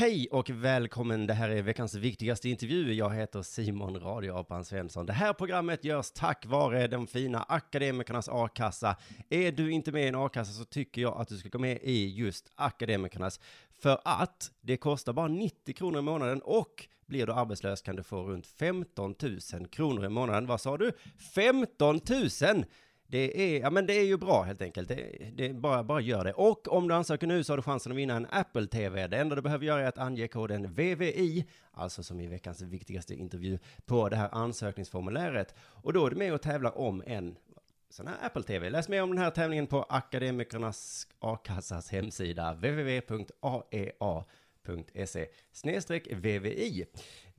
Hej och välkommen, det här är veckans viktigaste intervju. Jag heter Simon Radioapan Svensson. Det här programmet görs tack vare de fina Akademikernas A-kassa. Är du inte med i en A-kassa så tycker jag att du ska gå med i just Akademikernas. För att det kostar bara 90 kronor i månaden och blir du arbetslös kan du få runt 15 000 kronor i månaden. Vad sa du? 15 000! Det är, ja men det är ju bra helt enkelt. Det, det är bara, bara gör det. Och om du ansöker nu så har du chansen att vinna en Apple TV. Det enda du behöver göra är att ange koden VVI, alltså som i veckans viktigaste intervju, på det här ansökningsformuläret. Och då är du med och tävlar om en sån här Apple TV. Läs mer om den här tävlingen på Akademikernas A-kassas hemsida www.aea.se snedstreck VVI.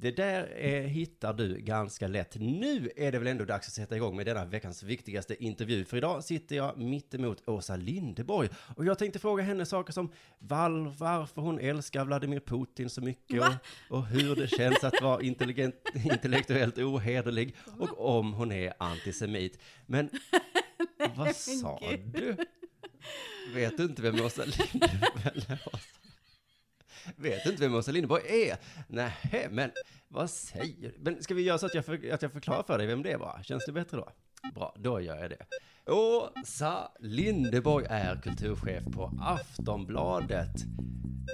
Det där eh, hittar du ganska lätt. Nu är det väl ändå dags att sätta igång med denna veckans viktigaste intervju. För idag sitter jag mittemot Åsa Lindeborg. Och jag tänkte fråga henne saker som varför hon älskar Vladimir Putin så mycket. Och, och hur det känns att vara intelligent, intellektuellt ohederlig. Och om hon är antisemit. Men vad sa du? Vet du inte vem Åsa Lindeborg är? Vet du inte vem Åsa Linderborg är? Nej, men vad säger du? Men ska vi göra så att jag, för, att jag förklarar för dig vem det var? Känns det bättre då? Bra, då gör jag det. Åsa Lindeborg är kulturchef på Aftonbladet.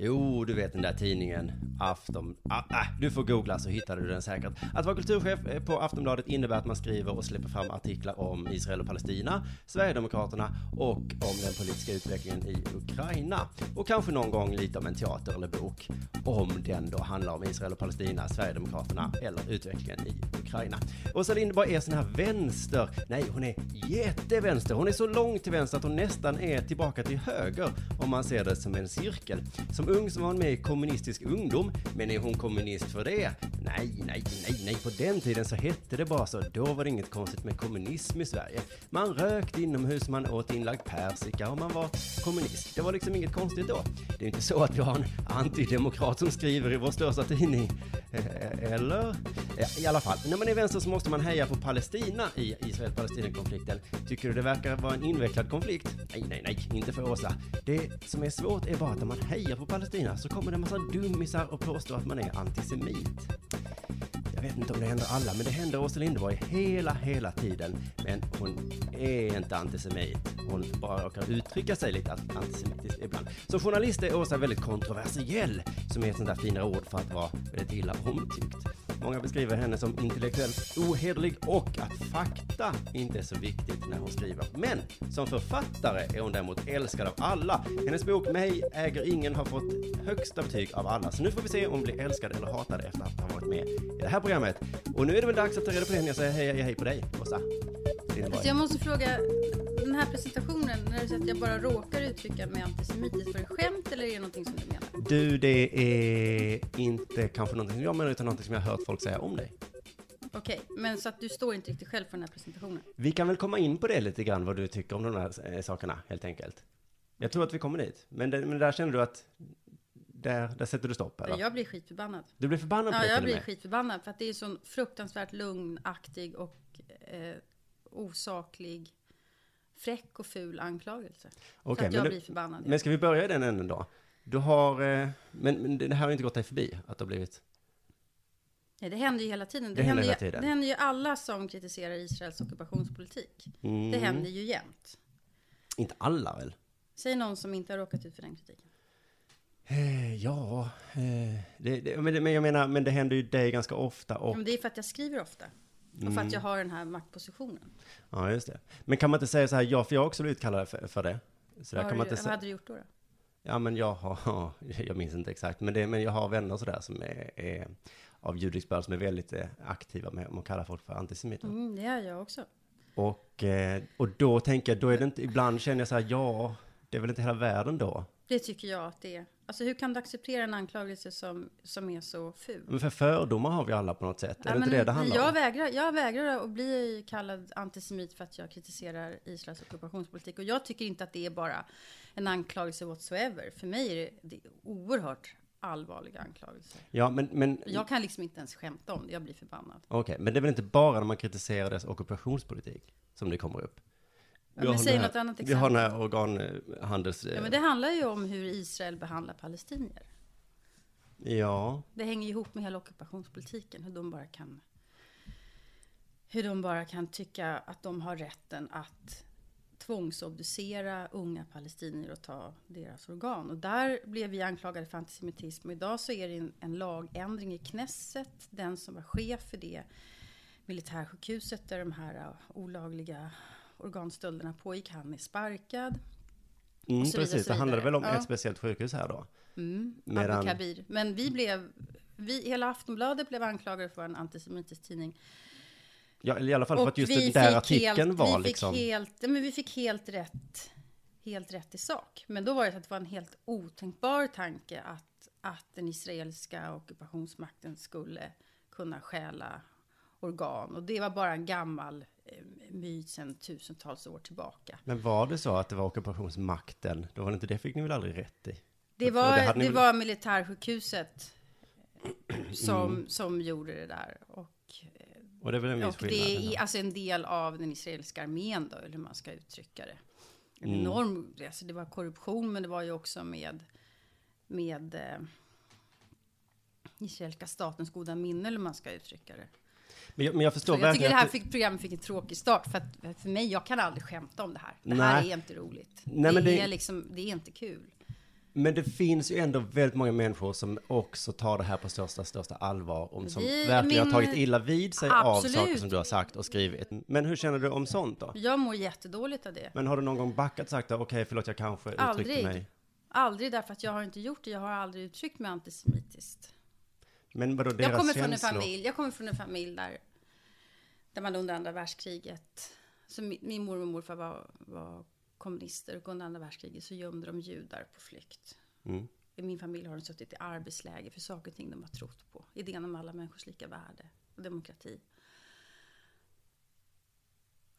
Jo, du vet den där tidningen, Afton... Ah, ah, du får googla så hittar du den säkert. Att vara kulturchef eh, på Aftonbladet innebär att man skriver och släpper fram artiklar om Israel och Palestina, Sverigedemokraterna och om den politiska utvecklingen i Ukraina. Och kanske någon gång lite om en teater eller bok, om den då handlar om Israel och Palestina, Sverigedemokraterna eller utvecklingen i Ukraina. Åsa Linderborg är sån här vänster, nej hon är jätte jättevänster, hon är så långt till vänster att hon nästan är tillbaka till höger om man ser det som en cirkel. Som ung så var hon med i Kommunistisk ungdom, men är hon kommunist för det? Nej, nej, nej, nej, på den tiden så hette det bara så. Då var det inget konstigt med kommunism i Sverige. Man rökte inomhus, man åt inlagd persika och man var kommunist. Det var liksom inget konstigt då. Det är inte så att vi har en antidemokrat som skriver i vår största tidning. Eh, eller? Ja, I alla fall, när man är vänster så måste man heja på Palestina i Israel-Palestina-konflikten. Tycker du det verkar vara en invecklad konflikt? Nej, nej, nej, inte för Åsa. Det som är svårt är bara att när man hejar på Palestina så kommer det en massa dummisar och påstår att man är antisemit. Jag vet inte om det händer alla, men det händer Åsa Linderborg hela, hela tiden. Men hon är inte antisemit. Hon bara råkar uttrycka sig lite antisemitiskt ibland. Som journalist är Åsa väldigt kontroversiell, som är ett sånt där fina ord för att vara väldigt illa omtyckt. Många beskriver henne som intellektuellt ohederlig och att fakta inte är så viktigt när hon skriver. Men som författare är hon däremot älskad av alla. Hennes bok Mig äger ingen har fått högsta betyg av alla. Så nu får vi se om hon blir älskad eller hatad efter att ha varit med i det här programmet. Och nu är det väl dags att ta reda på det. Jag säger hej, hej, hej på dig, Åsa. Alltså jag måste fråga, den här presentationen, när du säger att jag bara råkar uttrycka mig antisemitiskt, var det skämt eller är det någonting som du menar? Du, det är inte kanske någonting som jag menar, utan någonting som jag har hört folk säga om dig. Okej, men så att du står inte riktigt själv för den här presentationen? Vi kan väl komma in på det lite grann, vad du tycker om de här eh, sakerna, helt enkelt. Jag tror att vi kommer dit. Men, det, men där känner du att där, där sätter du stopp, eller? Jag blir skitförbannad. Du blir förbannad på Ja, det jag blir med? skitförbannad för att det är sån fruktansvärt lugnaktig och eh, osaklig, fräck och ful anklagelse. Okej, så att men jag du- blir förbannad. Men ska vi börja i den änden då? Du har, eh, men, men det här har inte gått dig förbi, att det har blivit... Nej, det händer ju hela tiden. Det händer ju, hela tiden. det händer ju alla som kritiserar Israels occupationspolitik. Mm. Det händer ju jämt. Inte alla väl? Säg någon som inte har råkat ut för den kritiken. Eh, ja, eh, det, det, men, det, men jag menar, men det händer ju dig ganska ofta Ja, och... men det är för att jag skriver ofta. Och för Mm. att jag har den här maktpositionen. Ja, just det. Men kan man inte säga så här, ja, för jag har också blivit kallad för, för det. Så där Vad, kan man du, inte vad hade du gjort då? då? Ja, men jag har, jag minns inte exakt, men, det, men jag har vänner sådär som är, är av judisk börd som är väldigt eh, aktiva med att kalla folk för antisemiter. Mm, det är jag också. Och, eh, och då tänker jag, då är det inte, ibland känner jag så här, ja, det är väl inte hela världen då. Det tycker jag att det är. Alltså hur kan du acceptera en anklagelse som, som är så ful? Men för fördomar har vi alla på något sätt. Är Ja, det inte det det handlar jag om? Vägrar, jag vägrar att bli kallad antisemit för att jag kritiserar Israels ockupationspolitik. Och jag tycker inte att det är bara en anklagelse whatsoever. För mig är det, det är oerhört allvarliga anklagelser. Ja, men, men, Jag kan liksom inte ens skämta om det, jag blir förbannad. okej, men det är väl inte bara när man kritiserar dess ockupationspolitik som det kommer upp? Ja, men har säg något annat Vi har den exempel. här organhandels... Ja, men det handlar ju om hur Israel behandlar palestinier. ja, Det hänger ihop med hela ockupationspolitiken, hur de bara kan hur de bara kan tycka att de har rätten att tvångsobducera unga palestinier och ta deras organ. Och där blev vi anklagade för antisemitism och idag så är det en, en lagändring i Knesset. Den som var chef för det militärsjukhuset där de här uh, olagliga organstölderna pågick, han är sparkad. mm, och vidare, precis. Det handlar vidare. väl om Ja. ett speciellt sjukhus här då? Mm, Medan- Abu Kabir. Men vi blev, vi, hela Aftonbladet blev anklagade för en antisemitisk tidning. Ja, eller i alla fall för att just den där artikeln helt, var vi liksom... Fick helt, men vi fick helt rätt, helt rätt i sak. Men då var det så att det var en helt otänkbar tanke att, att den israeliska ockupationsmakten skulle kunna stjäla organ. Och det var bara en gammal myt sedan tusentals år tillbaka. Men var det så att det var ockupationsmakten? Då var det inte det fick ni väl aldrig rätt i? Det var, det det väl- var militärsjukhuset som, Mm. som gjorde det där. Och, Och det är väl en viss och det skillnad? är ändå. alltså en del av den israeliska armén då, eller hur man ska uttrycka det. En Mm. enorm, alltså det var korruption, men det var ju också med, med eh, israeliska statens goda minne, eller hur man ska uttrycka det. Men jag, men jag Så förstår jag tycker det här fick, programmet fick en tråkig start, för att för mig, jag kan aldrig skämta om det här. Det Nej. här är inte roligt. Nej, det, det- är liksom, det är inte kul. Men det finns ju ändå väldigt många människor som också tar det här på största, största allvar. Om, som är verkligen min- har tagit illa vid sig av Absolut. saker som du har sagt och skrivit. Men hur känner du om sånt då? Jag mår jättedåligt av det. Men har du någon gång backat och sagt okej, förlåt, jag kanske uttryckte Aldrig. mig? Aldrig därför att jag har inte gjort det. Jag har aldrig uttryckt mig antisemitiskt. Men vadå, deras Jag kommer från en familj, jag kommer från en familj där, där man under andra världskriget, så min, min mormor och morfar var, var kommunister och under andra världskriget så gömde de judar på flykt. Mm. I min familj har de suttit i arbetsläger för saker och ting de har trott på. Idén om alla människors lika värde och demokrati.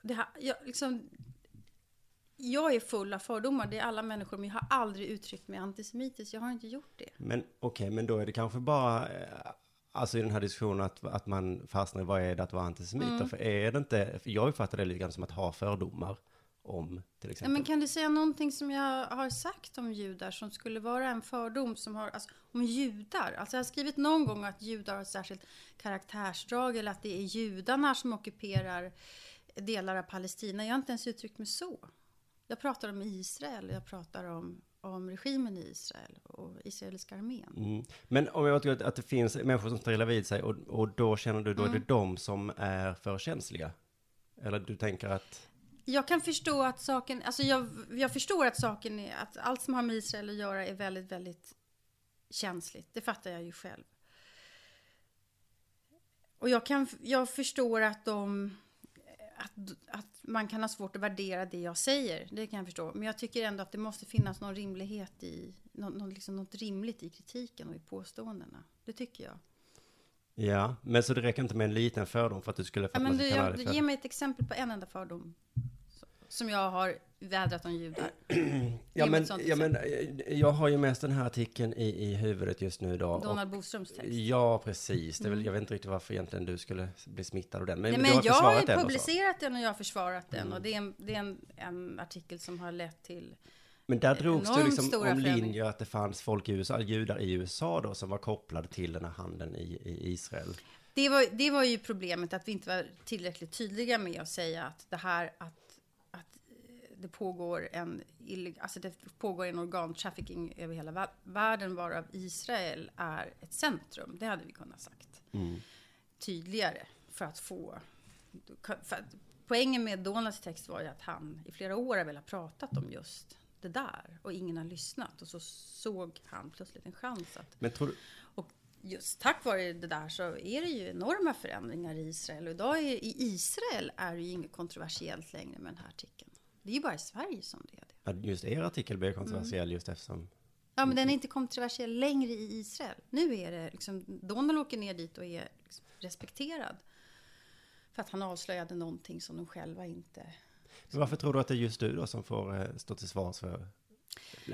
Det här, jag, liksom, jag är full av fördomar, det är alla människor, men jag har aldrig uttryckt mig antisemitiskt. Jag har inte gjort det. Men okej, men då är det kanske bara, eh, alltså i den här diskussionen att, att man fastnar i vad är det att vara antisemiter? Mm. För är det inte, jag uppfattar det lite grann som att ha fördomar om till exempel. men kan du säga någonting som jag har sagt om judar som skulle vara en fördom som har, alltså, om judar? Alltså jag har skrivit någon gång att judar har ett särskilt karaktärsdrag eller att det är judarna som ockuperar delar av Palestina. Jag har inte ens uttryckt mig så. Jag pratar om Israel, jag pratar om, om regimen i Israel och israeliska armén. Mm. Men om jag återgår att det finns människor som tar illa vid sig och, och då känner du, då Mm. är det de som är för känsliga? Eller du tänker att, Jag kan förstå att saken, alltså jag, jag förstår att saken är, att allt som har med Israel att göra är väldigt, väldigt känsligt. Det fattar jag ju själv. Och jag, kan, jag förstår att de, att, att man kan ha svårt att värdera det jag säger. Det kan jag förstå. Men jag tycker ändå att det måste finnas någon rimlighet i, något, något, liksom något rimligt i kritiken och i påståendena. Det tycker jag. ja, men så det räcker inte med en liten fördom för att du skulle, Ja, men du, jag, ge mig ett exempel på en enda fördom. Som jag har vädrat om judar. Ja, men, ja, men eh, jag har ju mest den här artikeln i, i huvudet just nu då. Donald Boströms text. Ja, precis. Det väl, jag vet inte riktigt varför egentligen du skulle bli smittad av den. Men, Nej, du men har jag har ju den och. Mm. publicerat den och jag har försvarat den. Och det är, en, det är en, en artikel som har lett till... Men där drogs det liksom om linjer att det fanns folk i USA, judar i USA då, som var kopplade till den här handeln i, i Israel. Det var, det var ju problemet att vi inte var tillräckligt tydliga med att säga att det här att, det pågår en, alltså det pågår en organtrafficking över hela vär- världen varav Israel är ett centrum. Det hade vi kunnat sagt tydligare för att få... För att, poängen med Donalds text var ju att han i flera år har velat pratat om just det där och ingen har lyssnat och så såg han plötsligt en chans att tror och just tack vare det där så är det ju enorma förändringar i Israel. Och idag är, i Israel är det ju inget kontroversiellt längre med den här artikeln. Det är ju bara i Sverige som det är det. att just er artikel blev kontroversiell Mm. just eftersom... Ja, men den är inte kontroversiell längre i Israel. Nu är det liksom, Donald åker ner dit och är liksom respekterad. För att han avslöjade någonting som de själva inte... Men varför tror du att det är just du då som får eh, stå till svars för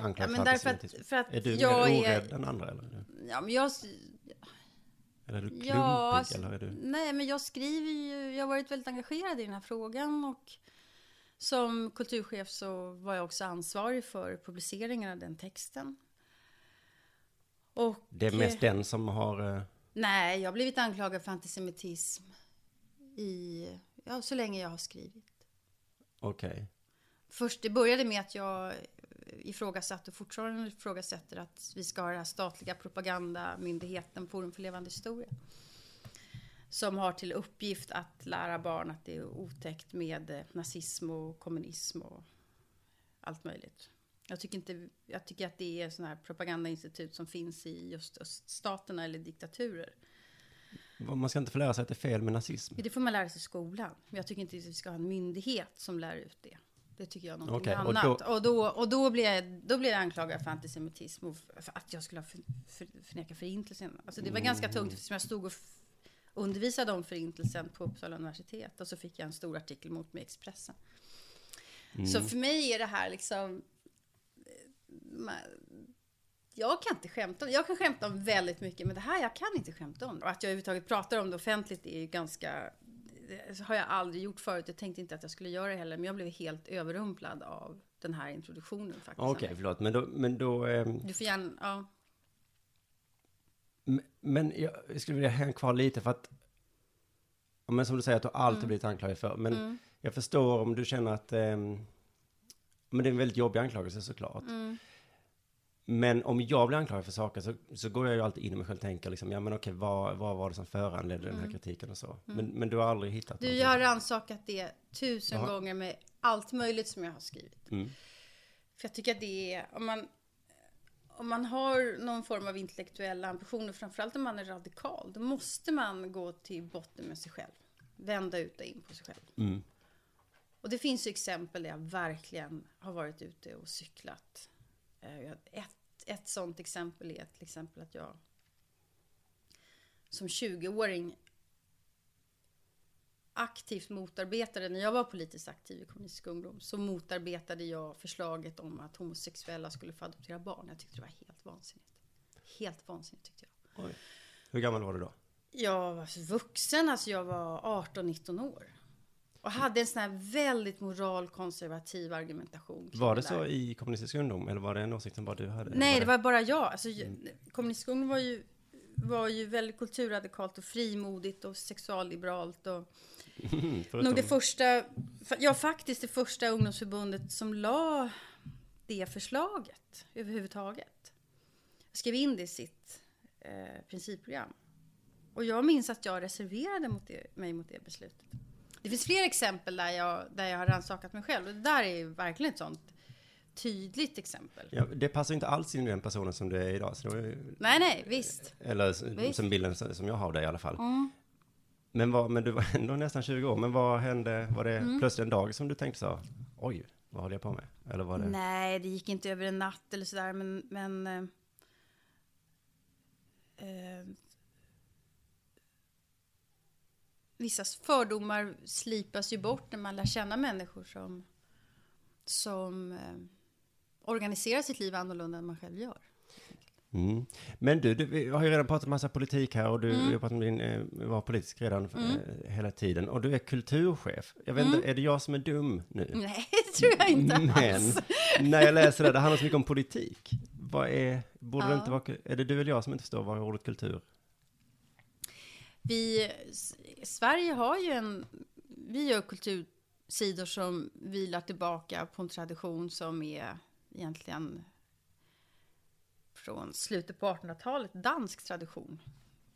anklagelser Ja, men för därför att, för att Är du jag mer är... orädd än andra eller? Är du, Ja, men jag, eller är du klumpig Ja, eller är du... nej, men jag skriver ju, jag har varit väldigt engagerad i den här frågan och som kulturchef så var jag också ansvarig för publiceringen av den texten. Och, Det är mest den som har... eh, Nej, jag har blivit anklagad för antisemitism i, ja, så länge jag har skrivit. Okej. Först, det började med att jag ifrågasatte och fortfarande ifrågasätter att vi ska ha den här statliga propagandamyndigheten Forum för levande historia. Som har till uppgift att lära barn att det är otäckt med eh, nazism och kommunism och allt möjligt. Jag tycker, inte, jag tycker att det är sådana här propagandainstitut som finns i just öststaterna eller diktaturer. Man ska inte få lära sig att det är fel med nazism. Det får man lära sig i skolan. Men jag tycker inte att vi ska ha en myndighet som lär ut det. Det tycker jag är någonting och annat. då- Och då, och då, blir jag, då blir jag anklagad för antisemitism och för att jag skulle ha för, för, förnekat förintelsen. Alltså det var ganska tungt eftersom jag stod och undervisade om förintelsen på Uppsala universitet. Och så fick jag en stor artikel mot mig i Expressen. Så för mig är det här liksom... eh, Jag kan inte skämta om Jag kan skämta om väldigt mycket, men det här jag kan inte skämta om. Och att jag överhuvudtaget pratar om det offentligt är ju ganska... Det har jag aldrig gjort förut. Jag tänkte inte att jag skulle göra det heller, men jag blev helt överrumplad av den här introduktionen faktiskt. Okej, förlåt. Men då... Men, då ehm, Du får gärna... Ja. Men jag skulle vilja hänga kvar lite för att... Men som du säger att du alltid Mm. blivit anklagad för. Men jag förstår om du känner att... ehm, men det är en väldigt jobbig anklagelse såklart. Mm. Men om jag blir anklagad för saker så, så går jag ju alltid in i mig själv och tänker liksom, ja men okej, vad, vad var det som föranledde den här kritiken och så. Men, men du har aldrig hittat Mm. Du, någonting? jag har rannsakat det tusen Ja. gånger med allt möjligt som jag har skrivit. Mm. För jag tycker att det är, om man, om man har någon form av intellektuella ambitioner, framförallt om man är radikal, då måste man gå till botten med sig själv. Vända ut och in på sig själv. Mm. Och det finns ju exempel där jag verkligen har varit ute och cyklat. Eh, Ett, ett sånt exempel är till exempel att jag som 20-åring aktivt motarbetade, när jag var politiskt aktiv i Kommunistisk ungdom, så motarbetade jag förslaget om att homosexuella skulle få adoptera barn. Jag tyckte det var helt vansinnigt. Helt vansinnigt tyckte jag. Oj. Hur gammal var du då? Jag var vuxen, alltså jag var 18-19 år. Och hade en sån här väldigt moralkonservativ argumentation. Var det där. så i kommunistisk ungdom eller var det en åsikt som bara du hade? Nej, det var bara jag. Alltså, Kommunistisk ungdom var ju, var ju väldigt kulturradikalt och frimodigt och sexualliberalt. Och Förutom- nog det första, ja faktiskt det första ungdomsförbundet som la det förslaget överhuvudtaget. Jag skrev in det i sitt eh, principprogram. Och jag minns att jag reserverade mot det, mig mot det beslutet. Det finns fler exempel där jag, där jag har rannsakat mig själv. Och det där är ju verkligen ett sånt tydligt exempel. Ja, det passar inte alls in i den personen som du är idag. Så det var ju, Nej, nej, visst. eller Visst. Mm. som bilden som jag har av dig i alla fall. Men, vad, men du var ändå nästan 20 år. Men vad hände? Var det Mm. plötsligt en dag som du tänkte så? Oj, vad håller jag på med? Eller var det? Nej, det gick inte över en natt eller sådär, men... men eh, eh, vissa fördomar slipas ju bort när man lär känna människor som som eh, organiserar sitt liv annorlunda än man själv gör. Mm. Men du, du, vi har ju redan pratat massa politik här och du Mm. har pratat om din, eh, var politisk redan eh, hela tiden. Och du är kulturchef. Jag vet inte, är det jag som är dum nu? Nej, det tror jag Mm. inte Men alls. när jag läser det, det handlar så mycket om politik. Vad är, borde det Ja. inte vara, är det du eller jag som inte förstår vad ordet kultur? Vi, Sverige har ju en, vi gör kultursidor som vilar tillbaka på en tradition som är egentligen från slutet på 1800-talet, dansk tradition.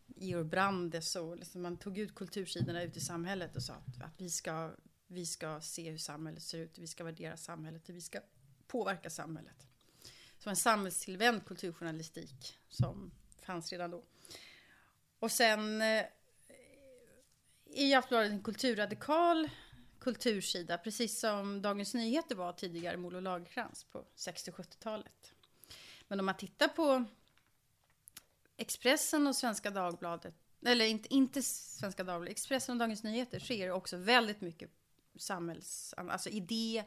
Georg Brandes och liksom man tog ut kultursidorna ut i samhället och sa att, att vi, ska, vi ska se hur samhället ser ut, vi ska värdera samhället och vi ska påverka samhället. Så en samhällstillvänd kulturjournalistik som fanns redan då. Och sen eh, är Aftonbladet en kulturradikal kultursida, precis som Dagens Nyheter var tidigare med Olof Lagercrantz på 60-70-talet. Men om man tittar på Expressen och Svenska Dagbladet, eller inte, inte Svenska Dagbladet, Expressen och Dagens Nyheter så är det också väldigt mycket samhälls... Alltså idé,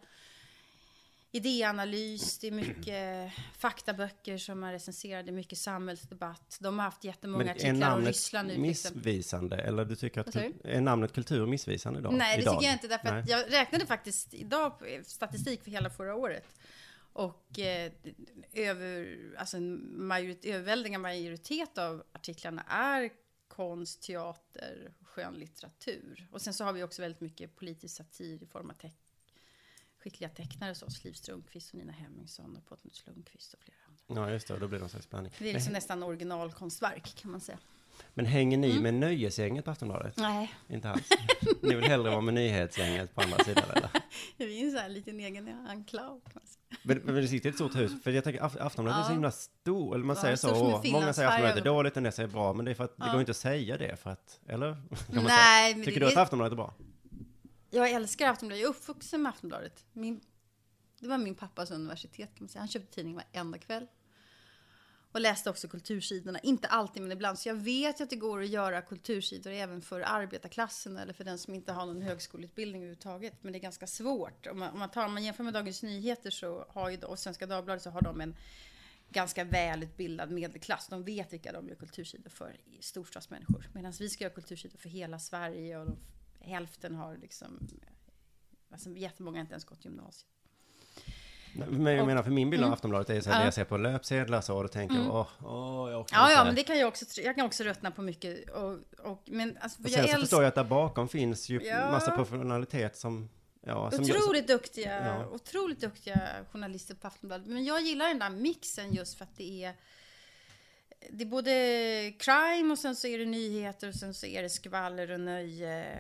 idéanalys, det är mycket faktaböcker som är recenserade, mycket samhällsdebatt. De har haft jättemånga Men är artiklar om namnet Ryssland nu till exempel. missvisande? Eller du tycker att, du? är namnet kultur missvisande idag? Nej, det idag? tycker jag inte. Därför att jag räknade faktiskt idag på statistik för hela förra året. Och eh, över, alltså en majorit, överväldigande majoritet av artiklarna är konst, teater, skönlitteratur. Och sen så har vi också väldigt mycket politisk satir i form av teck, skickliga tecknare som Liv Strömquist och Nina Hemmingsson och Pontus Lundqvist och flera andra. Ja, just det. Då blir det någon slags blandning. Det är liksom nästan originalkonstverk kan man säga. Men hänger ni Mm. med nöjesgänget på Aftonbladet? Nej, Inte alls. Ni vill hellre vara med nyhetsgänget på andra sidan eller? det är en sån här liten egen enklav. Men, men det sitter ett stort hus, för jag tänker Af- Aftonbladet är så Ja. himla stor, eller man Ja, säger så, och många säger. Aftonbladet är dåligt, en del säger bra, men det är för att det Ja. går inte att säga det för att, eller? Nej, Tycker det- du att Aftonbladet är bra? Jag älskar Aftonbladet. Jag är uppvuxen med Aftonbladet. Min, det var min pappas universitet kan man säga. Han köpte tidningen varenda kväll. Och läste också kultursidorna. Inte alltid, men ibland. Så jag vet ju att det går att göra kultursidor även för arbetarklassen eller för den som inte har någon högskoleutbildning överhuvudtaget. Men det är ganska svårt. Om man, om man, tar, om man jämför med Dagens Nyheter så har ju, och Svenska Dagbladet så har de en ganska välutbildad medelklass. De vet vilka de gör kultursidor för, i storstadsmänniskor. Medan vi ska göra kultursidor för hela Sverige och de, hälften har liksom... Alltså jättemånga har inte ens gått gymnasiet. Men jag Och- menar, för min bild av Mm. Aftonbladet är så här, Ja. det jag ser på löpsedlar så, och då tänker jag, åh, åh, jag orkar Ja, ja, men det kan jag också, jag kan också röttna på mycket. Och, och, men alltså, Och jag sen så älskar förstår jag att där bakom finns ju Ja. massa professionalitet som, ja, som gör- otroligt duktiga, Ja. otroligt duktiga journalister på Aftonbladet. Men jag gillar den där mixen just för att det är det är både crime och sen så är det nyheter och sen så är det skvaller och nöje,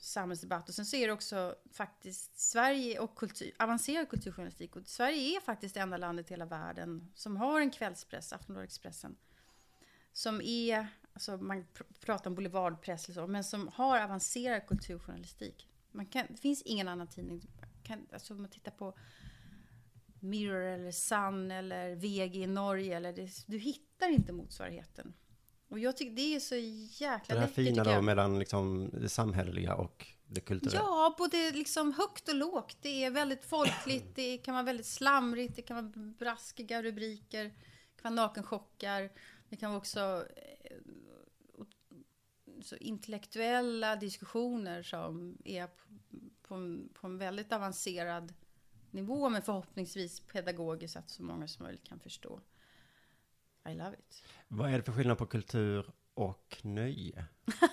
samhällsdebatt och sen så är det också faktiskt Sverige och kultur, avancerad kulturjournalistik. Och Sverige är faktiskt det enda landet i hela världen som har en kvällspress, Aftonbladet Expressen, som är, alltså man pr- pratar om boulevardpress eller så, men som har avancerad kulturjournalistik. Man kan, det finns ingen annan tidning, kan, alltså om man tittar på Mirror eller Sun eller VG i Norge, eller det, du hittar inte motsvarigheten. Och jag tycker det är så jäkla det här läckert, fina då mellan liksom det samhälleliga och det kulturella. Ja, både liksom högt och lågt. Det är väldigt folkligt, det kan vara väldigt slamrigt, det kan vara braskiga rubriker, det kan vara nakenchockar, det kan vara också eh, så intellektuella diskussioner som är på, på, en, på en väldigt avancerad nivå, men förhoppningsvis pedagogiskt så att så många som möjligt kan förstå. I love it. Vad är det för skillnad på kultur och nöje?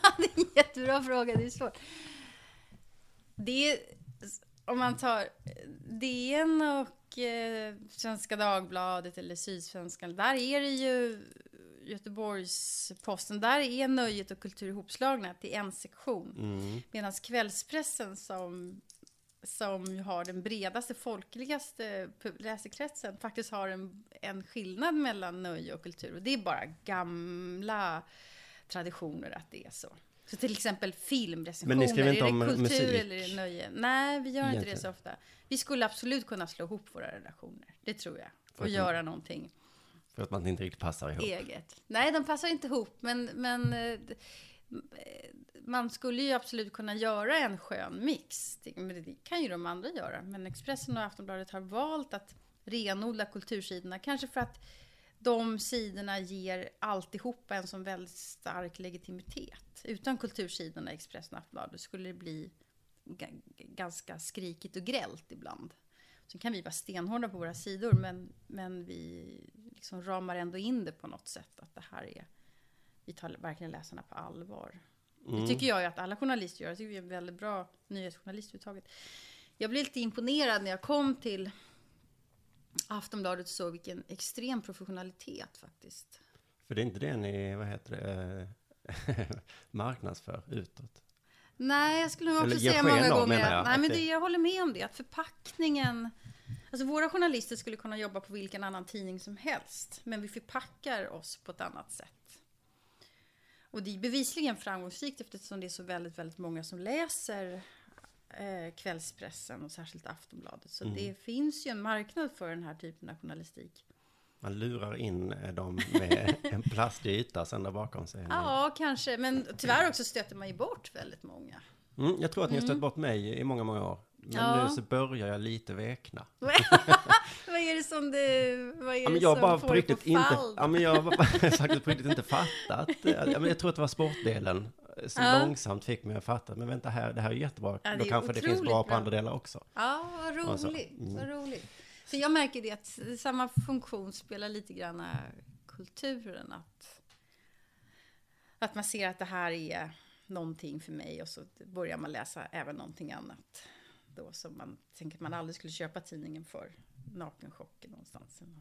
Jättebra fråga, det är svårt. Det är, om man tar DN och eh, Svenska Dagbladet eller Sydsvenskan, där är det ju Göteborgs-Posten, där är nöjet och kultur ihopslagna till en sektion. Mm. Medan kvällspressen som, som har den bredaste, folkligaste läsekretsen faktiskt har en, en skillnad mellan nöje och kultur. Och det är bara gamla traditioner att det är så. Så till exempel filmrecensioner, Men ni skriver inte är det om kultur musik? eller är det nöje? Nej, vi gör inte det Egentligen. så ofta. Vi skulle absolut kunna slå ihop våra redaktioner, det tror jag. Och För göra någonting För att man inte riktigt passar ihop. eget. Nej, de passar inte ihop, men, men eh, man skulle ju absolut kunna göra en skön mix. Det, men det kan ju de andra göra. Men Expressen och Aftonbladet har valt att renodla kultursidorna. Kanske för att de sidorna ger alltihopa en sån väldigt stark legitimitet. Utan kultursidorna i Expressen och Aftonbladet skulle det bli ganska skrikigt och grällt ibland. Sen kan vi vara stenhårda på våra sidor, men, men vi liksom ramar ändå in det på något sätt. Att det här är, vi tar verkligen läsarna på allvar. Det tycker jag ju att alla journalister gör. Jag tycker vi är en väldigt bra nyhetsjournalist överhuvudtaget. Jag blev lite imponerad när jag kom till Aftonbladet och såg vilken extrem professionalitet faktiskt. För det är inte det ni, vad heter det, eh, marknadsför utåt. Nej, jag skulle nog också säga många av, gånger jag, att, nej, men det, jag håller med om det, att förpackningen, alltså våra journalister skulle kunna jobba på vilken annan tidning som helst, men vi förpackar oss på ett annat sätt. Och det är bevisligen framgångsrikt eftersom det är så väldigt, väldigt många som läser eh, kvällspressen och särskilt Aftonbladet. Så Mm. det finns ju en marknad för den här typen av journalistik. Man lurar in eh, dem med en plastig yta sen där bakom sig. Ja, kanske, men tyvärr också stöter man ju bort väldigt många. Mm, jag tror att ni har stött bort mig i många, många år. Men Ja. nu så börjar jag lite vekna. vad är det som du, vad är Ja, men jag som bara får på dig riktigt på inte, ja, men jag har faktiskt på riktigt inte fattat. eh, Ja, men jag tror att det var sportdelen som Ja. långsamt fick mig att fatta. Men vänta här, det här är jättebra. Ja, det Då är kanske det finns otroligt bra på bra. andra delar också. Ja, vad Alltså, roligt. mm. Vad roligt. För jag märker det att samma funktion spelar lite grann kulturen. Att, att man ser att det här är någonting för mig och så börjar man läsa även någonting annat. Då som man tänker att man aldrig skulle köpa tidningen för. Nakenchocken någonstans. Eller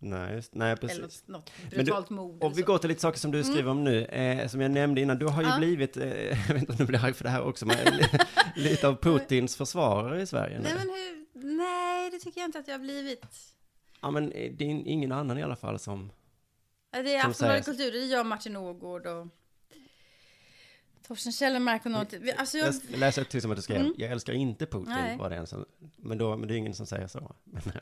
Nej, nej eller precis. något, något brutalt mord. eller och vi går till lite saker som du skriver om nu. Eh, som jag nämnde innan, du har ju Ja. blivit, eh, jag vet inte om du blir arg för det här också, men li- lite av Putins försvarare i Sverige. Nej, men hur, nej, det tycker jag inte att jag har blivit. Ja, men eh, det är ingen annan i alla fall som... Det är Aftonbladet Kultur, det jag, Martin Ågård och Torsten Källermark och något. Alltså jag, Jag läser till som att du skrev, Mm. jag älskar inte Putin, Nej. var det en som... Men, då, men det är ingen som säger så. Men, ja.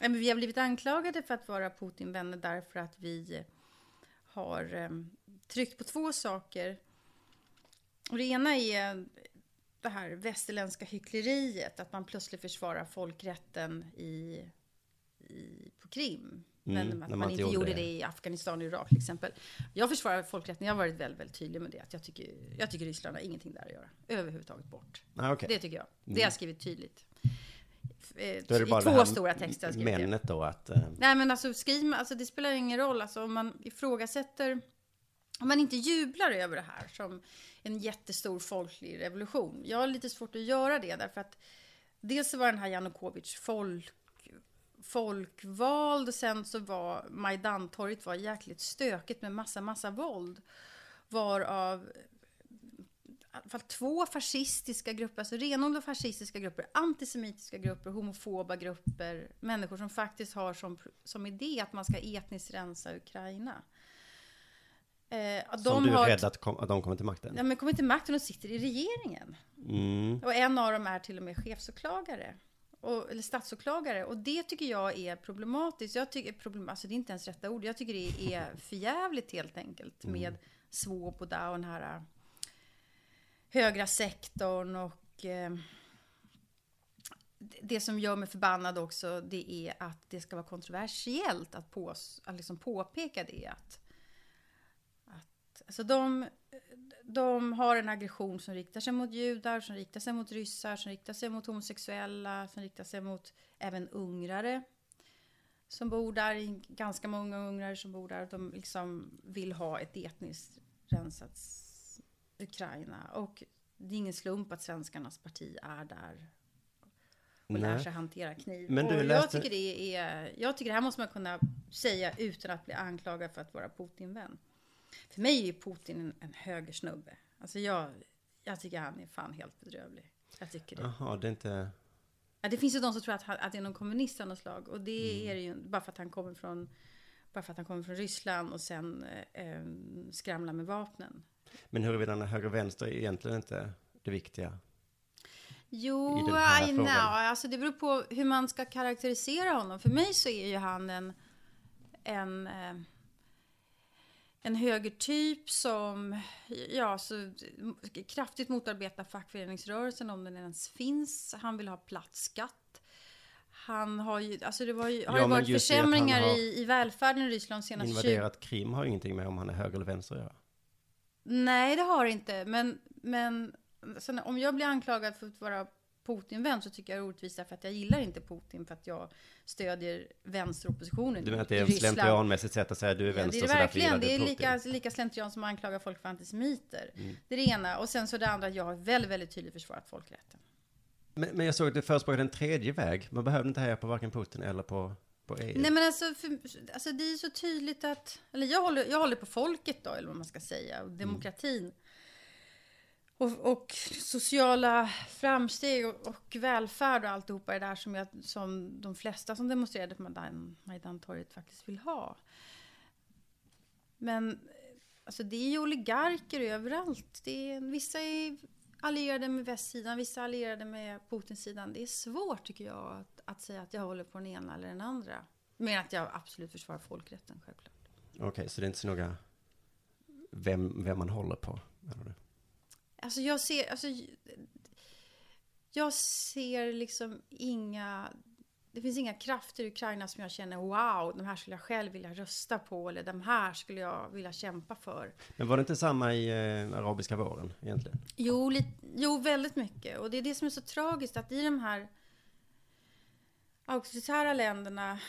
Nej, men vi har blivit anklagade för att vara Putin-vänner därför att vi har eh, tryckt på två saker. Och det ena är det här västerländska hyckleriet, att man plötsligt försvarar folkrätten i, i, på Krim. Men Mm, att man, man inte gjorde det. det. i Afghanistan och Irak till exempel. Jag försvarar folkrätten, jag har varit väldigt, väldigt tydlig med det. Att jag, tycker, jag tycker Ryssland har ingenting där att göra. Överhuvudtaget bort. Nej, okej. Det tycker jag. Det har jag skrivit tydligt. Eh, Då är det I bara det två här stora texter jag det. Männet då att... Eh, Nej men alltså skriv, alltså det spelar ingen roll. Alltså om man ifrågasätter, om man inte jublar över det här som en jättestor folklig revolution. Jag har lite svårt att göra det därför att dels så var den här Janukovic folk, folkvald sen så var Majdantorget var jäkligt stökigt med massa, massa våld. Varav i alla fall två fascistiska grupper, alltså renodlade fascistiska grupper, antisemitiska grupper, homofoba grupper, människor som faktiskt har som, som idé att man ska etniskt rensa Ukraina. Eh, som du är har, rädd att, kom, att de kommer till makten? Ja, men kommer till makten och sitter i regeringen. Mm. Och en av dem är till och med chefsåklagare. Och, eller statsåklagare. Och det tycker jag är problematiskt. Jag tycker, problem, alltså det är inte ens rätta ord. Jag tycker det är förjävligt helt enkelt. Med Svoboda och den här äh, högra sektorn och eh, det- det som gör mig förbannad också det är att det ska vara kontroversiellt att, på, att liksom påpeka det. Att, att, alltså de, de har en aggression som riktar sig mot judar, som riktar sig mot ryssar, som riktar sig mot homosexuella, som riktar sig mot även ungrare som bor där, ganska många ungrare som bor där. De liksom vill ha ett etniskt rensat Ukraina. Och det är ingen slump att svenskarnas parti är där och lär Nej. sig hantera kniv. Men du och jag, tycker det är, jag tycker det här måste man kunna säga utan att bli anklagad för att vara Putin-vän. För mig är Putin en, en högersnubbe. Alltså jag, jag tycker han är fan helt bedrövlig. Jag tycker det. Jaha, det är inte... Ja, det finns ju de som tror att, han, att det är någon kommunist av något slag. Och det Mm. är det ju bara för att han kommer från, bara för att han kommer från Ryssland och sen eh, eh, skramlar med vapnen. Men huruvida han är höger och vänster är egentligen inte det viktiga. Jo, i den här I know. Alltså det beror på hur man ska karaktärisera honom. För mig så är ju han en, en, eh, en högertyp som ja, så, kraftigt motarbetar fackföreningsrörelsen om den ens finns. Han vill ha platt skatt. Han har ju, alltså det var ju, har Ja, ju men varit försämringar har i, i välfärden i Ryssland senaste 20 Invaderat Krim har ju ingenting med om han är höger eller vänster att göra. Nej, det har det inte. Men, men om jag blir anklagad för att vara Putin-vän så tycker jag det är orättvist därför att jag gillar inte Putin för att jag stödjer vänsteroppositionen Du menar att det är ett slentrianmässigt sätt att säga att du är Ja, det vänster är det verkligen. Det är lika, lika slentrian som att anklaga folk för antisemiter. Mm. Det är det ena. Och sen så det andra, jag har väldigt, väldigt tydligt försvarat folkrätten. Men, men jag såg att du förespråkade en tredje väg. Man behövde inte heja på varken Putin eller på, EU. Nej men alltså, för, alltså det är så tydligt att, eller jag håller, jag håller på folket då, eller vad man ska säga, och demokratin. Och, och sociala framsteg och, och välfärd och alltihopa det där som, jag, som de flesta som demonstrerade på Majdan, Majdantorget faktiskt vill ha. Men alltså det är ju oligarker överallt. Det är, vissa är allierade med västsidan, vissa är allierade med Putinsidan. Det är svårt tycker jag att, att säga att jag håller på den ena eller den andra. Men att jag absolut försvarar folkrätten, självklart. Okej, så det är inte så noga vem, vem man håller på? menar du? Alltså jag ser, alltså, jag ser liksom inga, det finns inga krafter i Ukraina som jag känner wow, de här skulle jag själv vilja rösta på eller de här skulle jag vilja kämpa för. Men var det inte samma i eh, arabiska våren egentligen? Jo, lit, jo, väldigt mycket. Och det är det som är så tragiskt att i de här auktoritära länderna,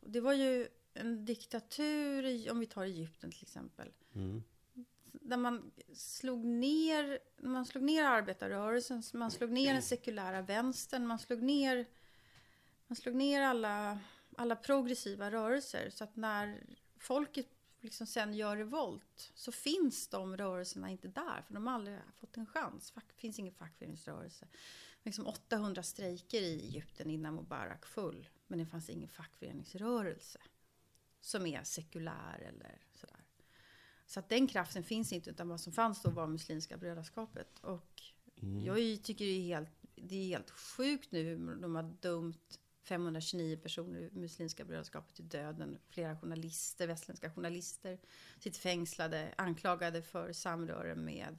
det var ju en diktatur, i, om vi tar Egypten till exempel, där man slog ner, man slog ner arbetarrörelsen, man slog ner den sekulära vänstern, man slog ner, man slog ner alla, alla progressiva rörelser. Så att när folket liksom sen gör revolt så finns de rörelserna inte där, för de har aldrig fått en chans. Det finns ingen fackföreningsrörelse. Liksom 800 strejker i Egypten innan Mubarak full, men det fanns ingen fackföreningsrörelse som är sekulär eller sådär. Så att den kraften finns inte, utan vad som fanns då var Muslimska brödraskapet. Och jag tycker det är, helt, det är helt sjukt nu, de har dömt 529 personer i Muslimska brödraskapet till döden. Flera journalister, västländska journalister, sitter fängslade, anklagade för samröre med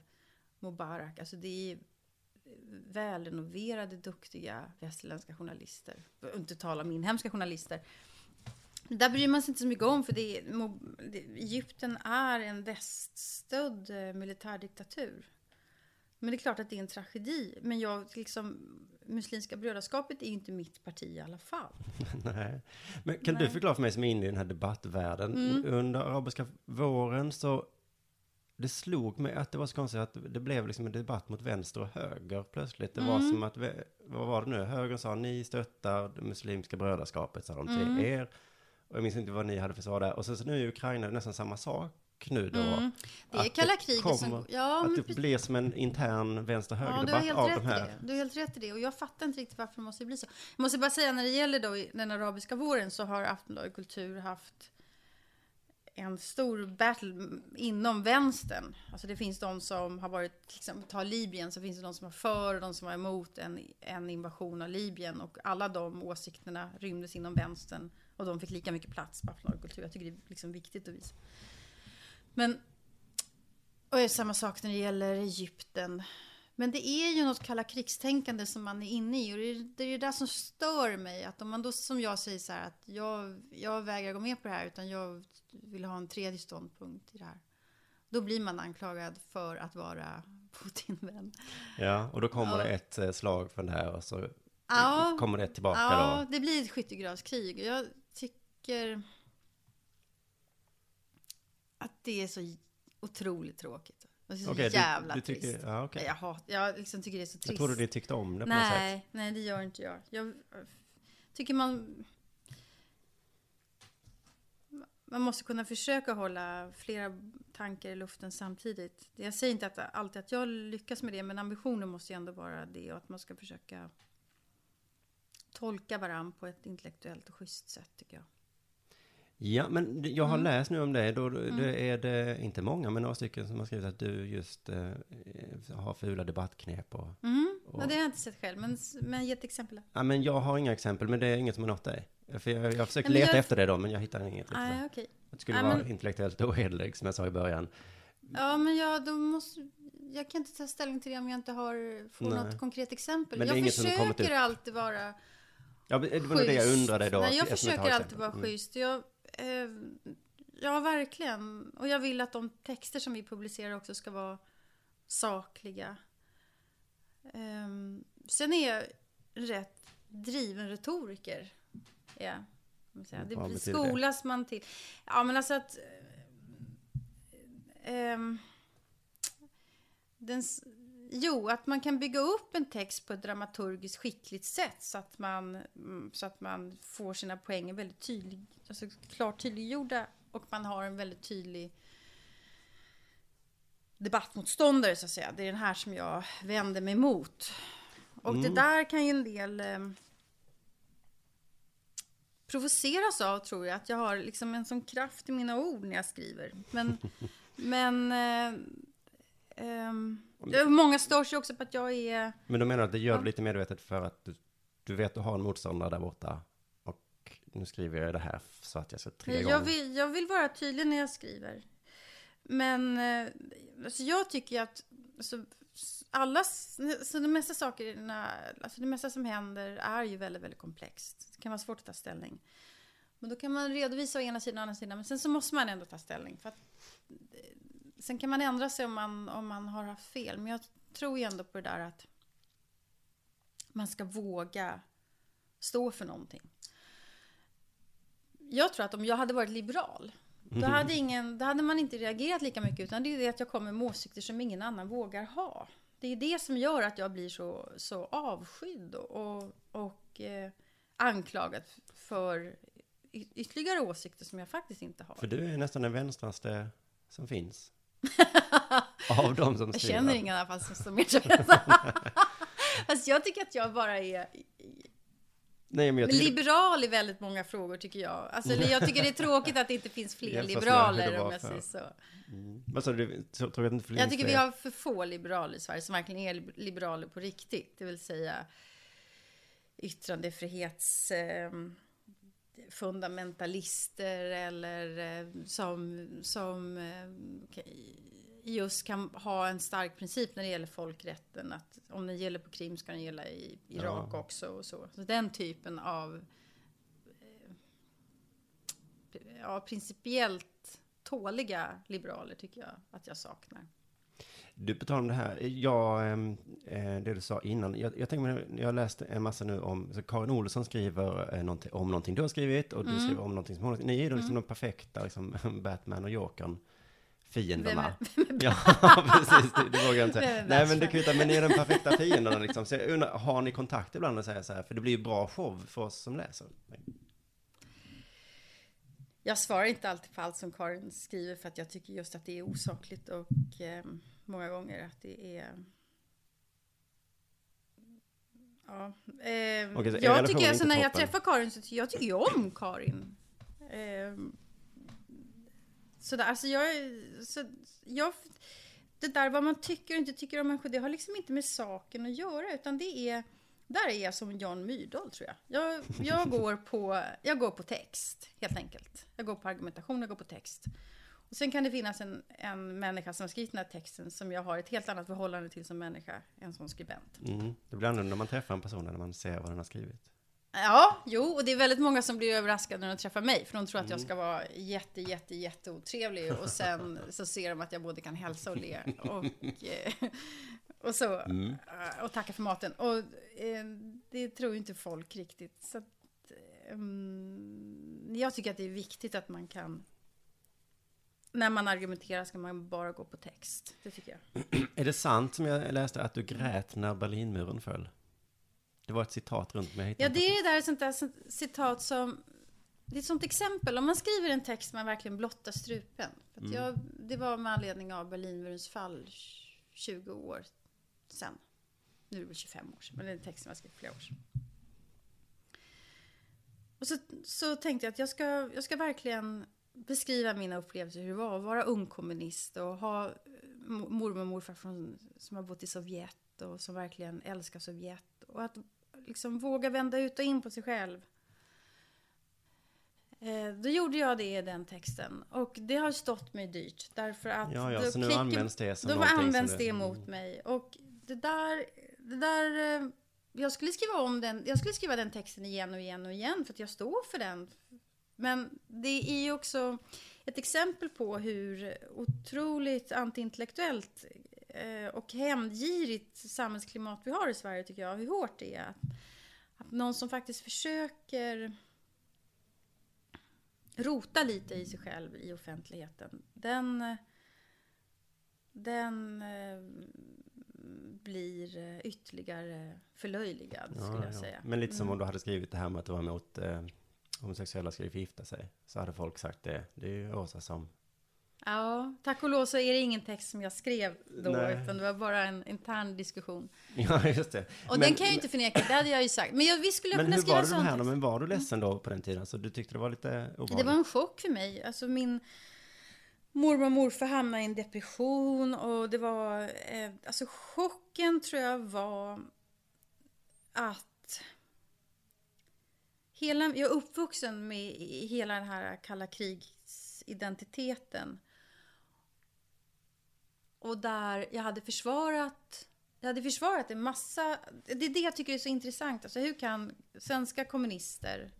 Mubarak. Alltså det är välrenoverade, duktiga västerländska journalister. Inte tala om inhemska journalister. Där bryr man sig inte så mycket om, för det är, det, Egypten är en väststödd eh, militärdiktatur. Men det är klart att det är en tragedi. Men jag, liksom, Muslimska brödraskapet är ju inte mitt parti i alla fall. Nej. Men kan du förklara för mig som är inne i den här debattvärlden. Mm. Under arabiska våren så det slog mig att det var så konstigt att det blev liksom en debatt mot vänster och höger plötsligt. Det Mm. var som att, vad var det nu? Högern sa ni stöttar det muslimska brödraskapet, sa de till Mm. er. Och jag minns inte vad ni hade för svar där. Och sen så nu är Ukraina nästan samma sak nu då. Mm. Det är kalla kriget som... Ja, att det precis. blir som en intern Ja, vänster-höger-debatt helt av rätt de i här. det. Du har helt rätt i det. Och jag fattar inte riktigt varför det måste bli så. Jag måste bara säga när det gäller då i den arabiska våren så har Aftonbladet Kultur haft en stor battle inom vänstern. Alltså det finns de som har varit, exempel ta Libyen, så finns det de som var för och de som var emot en, en invasion av Libyen. Och alla de åsikterna rymdes inom vänstern. Och de fick lika mycket plats på Aftonbladet Kultur. Jag tycker det är liksom viktigt att visa. Men, och det är samma sak när det gäller Egypten. Men det är ju något kalla krigstänkande som man är inne i. Och det är det, är det där som stör mig. Att om man då som jag säger så här att jag, jag vägrar gå med på det här. Utan jag vill ha en tredje ståndpunkt i det här. Då blir man anklagad för att vara Putin-vän. Ja, och då kommer Ja. det ett eh, slag från det här och så Ja. kommer det tillbaka Ja, då. det blir ett skyttegravskrig. Jag tycker att det är så otroligt tråkigt. Det så du- jävla du tycker- trist. ja, okej. jag, hat, jag liksom tycker det är så trist. Jag trodde ni tyckte om det på något sätt. nej, nej, det gör inte jag. Jag tycker man... Man måste kunna försöka hålla flera tankar i luften samtidigt. Jag säger inte att, alltid att jag lyckas med det, men ambitionen måste ju ändå vara det och att man ska försöka tolka varann på ett intellektuellt och schysst sätt, tycker jag. Ja, men jag har Mm. läst nu om det. Då det är det inte många, men några stycken som har skrivit att du just eh, har fula debattknep och... Mm. Och- Ja, det har jag inte sett själv, men, men ge ett exempel. Ja, men jag har inga exempel, men det är inget som har nått dig. För jag, jag har försökt Nej, leta jag- efter det då, men jag hittar inget. Liksom. Okej. Att det skulle Nej, vara men- intellektuellt ohederlig, som jag sa i början. Ja, men jag, då måste, jag kan inte ta ställning till det om jag inte har, får Nej. något konkret exempel. Men jag försöker alltid vara Ja, det var nog det jag undrade då. Nej, jag försöker alltid vara Mm. schysst. Jag, eh, ja, verkligen. Och jag vill att de texter som vi publicerar också ska vara sakliga. Ehm, sen är jag rätt driven retoriker. Ja, man säga. Vad Det det? skolas man till. Ja, men alltså att... eh, den, jo, att man kan bygga upp en text på ett dramaturgiskt skickligt sätt så att man, mm, så att man får sina poänger väldigt tydlig, alltså klart tydliggjorda och man har en väldigt tydlig debattmotståndare så att säga. Det är den här som jag vänder mig mot. Och Mm. det där kan ju en del eh, provoceras av tror jag. Att jag har liksom en sån kraft i mina ord när jag skriver. Men, men eh, det är många stör sig också på att jag är... Men då menar du att det gör du lite medvetet för att du, du vet att du har en motståndare där borta och nu skriver jag det här så att jag ska trigga igång. Jag vill, jag vill vara tydlig när jag skriver. Men eh, alltså jag tycker att alltså, alla, så de mesta sakerna, alltså det mesta som händer är ju väldigt, väldigt komplext. Det kan vara svårt att ta ställning. Men då kan man redovisa å ena sidan och å andra sidan, men sen så måste man ändå ta ställning. För att, sen kan man ändra sig om man, om man har haft fel. Men jag tror ju ändå på det där att man ska våga stå för någonting. Jag tror att om jag hade varit liberal, då hade, ingen, då hade man inte reagerat lika mycket. Utan det är det att jag kommer med åsikter som ingen annan vågar ha. Det är det som gör att jag blir så, så avskydd och, och, eh, anklagad för ytterligare åsikter som jag faktiskt inte har. För du är nästan den vänstraste som finns. Av de som Jag skriver. känner ingen i alla fall som vänster. Fast jag tycker att jag bara är Nej, men jag tycker liberal i väldigt många frågor tycker jag. Alltså, eller jag tycker det är tråkigt att det inte finns fler liberaler om jag säger så. Vad sa du? Tror jag inte Jag tycker vi har för få liberaler i Sverige som verkligen är lib- liberaler på riktigt. Det vill säga yttrandefrihets eh, fundamentalister eller eh, som, som eh, just kan ha en stark princip när det gäller folkrätten. Att om den gäller på Krim ska den gälla i Irak Ja. också. Och så. så den typen av eh, ja, principiellt tåliga liberaler tycker jag att jag saknar. Du, på tal om det här, jag, ehm, eh, det du sa innan, jag, jag tänker jag har läst en massa nu om, så Karin Olsson skriver eh, någonting, om någonting du har skrivit och du Mm. skriver om någonting som hon har Ni är då liksom de perfekta, liksom, Batman och Jokern, fienderna. ja, precis, det, det vågar jag inte Vem säga. är Nej, men det kvittar, men ni är de perfekta fienderna liksom. Så jag undrar, har ni kontakt ibland och säger så här, för det blir ju bra show för oss som läser. Jag svarar inte alltid på allt som Karin skriver för att jag tycker just att det är osakligt och eh, många gånger att det är... Ja. Eh, relation jag tycker alltså när jag toppen. träffar Karin så jag tycker ju om Karin. Eh, sådär, alltså jag, så, jag... Det där vad man tycker och inte tycker om människor, det har liksom inte med saken att göra utan det är... Där är jag som Jan Myrdal tror jag. Jag, jag, går på, jag går på text, helt enkelt. Jag går på argumentation, jag går på text. Sen kan det finnas en, en människa som har skrivit den här texten som jag har ett helt annat förhållande till som människa än som skribent. Mm. Det blir annorlunda när man träffar en person när man ser vad den har skrivit. Ja, jo, och det är väldigt många som blir överraskade när de träffar mig, för de tror att jag ska vara jätte, jätte, jätte otrevlig och sen så ser de att jag både kan hälsa och le och, eh, och så, eh, och tacka för maten. Och eh, det tror ju inte folk riktigt. Så att, mm, jag tycker att det är viktigt att man kan när man argumenterar ska man bara gå på text. Det tycker jag. Är det sant som jag läste att du grät när Berlinmuren föll? Det var ett citat runt mig. Ja, det är det där sånt där citat som... Det är ett sånt exempel. Om man skriver en text man verkligen blottar strupen. För att jag, det var med anledning av Berlinmurens fall 20 år sedan. Nu är det väl 25 år sedan, men det är en text som jag skrev flera år sedan. Och så, så tänkte jag att jag ska, jag ska verkligen beskriva mina upplevelser hur det var att vara ung kommunist och ha eh, mo- mormor och morfar från, som har bott i Sovjet och som verkligen älskar Sovjet. Och att liksom våga vända ut och in på sig själv. Eh, då gjorde jag det i den texten. Och det har stått mig dyrt. Därför att... Ja, ja, då så nu klickar- används det som Då som används du- det emot mig. Och det där... Det där eh, jag skulle skriva om den. Jag skulle skriva den texten igen och igen och igen. För att jag står för den. Men det är ju också ett exempel på hur otroligt antiintellektuellt eh, och hämndgirigt samhällsklimat vi har i Sverige tycker jag. Hur hårt det är. Att, att någon som faktiskt försöker rota lite i sig själv i offentligheten. Den, den eh, blir ytterligare förlöjligad skulle Ja, jag ja. säga. Men lite som Mm. om du hade skrivit det här med att du var emot eh, homosexuella skulle få gifta sig. Så hade folk sagt det. Det är ju Åsa som... Ja, tack och lov så är det ingen text som jag skrev då, Nej. utan det var bara en intern diskussion. Ja, just det. Och den kan jag ju inte förneka, det hade jag ju sagt. Men jag, visst skulle jag Men kunna skriva en sån här, text. men var du ledsen då på den tiden? Så du tyckte det var lite obehagligt? Det var en chock för mig. Alltså min mormor och morfar hamnade i en depression och det var... Eh, alltså chocken tror jag var att... Hela, jag är uppvuxen med hela den här kalla krigsidentiteten. Och där jag hade försvarat jag hade försvarat en massa... Det är det jag tycker är så intressant. Alltså hur kan svenska kommunister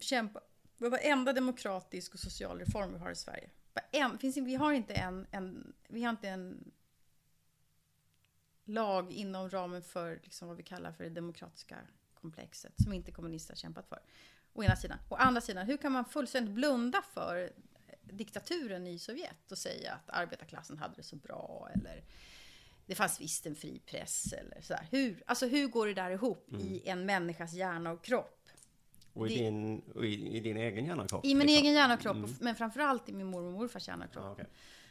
kämpa varenda demokratisk och social reform vi har i Sverige. En, finns, vi har inte en, en, vi har inte en lag inom ramen för liksom vad vi kallar för det demokratiska komplexet som inte kommunister har kämpat för. Å ena sidan. Å andra sidan, hur kan man fullständigt blunda för diktaturen i Sovjet och säga att arbetarklassen hade det så bra eller det fanns visst en fri press eller sådär. Hur, alltså hur går det där ihop i en människas hjärna och kropp? Och i, det- din, och i, i din egen hjärna och kropp? I min liksom? egen hjärna och kropp, men framförallt i min mormor och morfars hjärna och kropp. Ja, okej.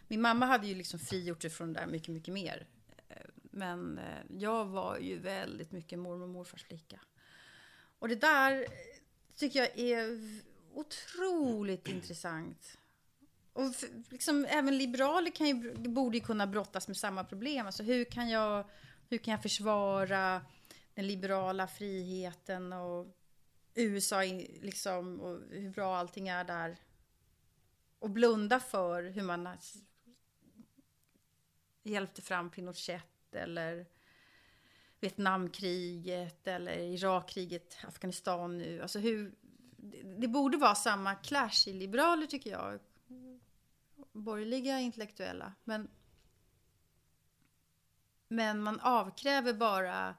Min mamma hade ju liksom frigjort sig från det där mycket, mycket mer. Eh, Men eh, jag var ju väldigt mycket mormor och morfars flicka. Och det där tycker jag är otroligt intressant. Och liksom, även liberaler kan ju, borde ju kunna brottas med samma problem. Alltså hur kan jag, hur kan jag försvara den liberala friheten och USA liksom, och hur bra allting är där. Och blunda för hur man hjälpte fram Pinochet eller Vietnamkriget eller Irakkriget, Afghanistan nu. Alltså hur, det, det borde vara samma clash i liberaler tycker jag. Borgerliga intellektuella. Men, men man avkräver bara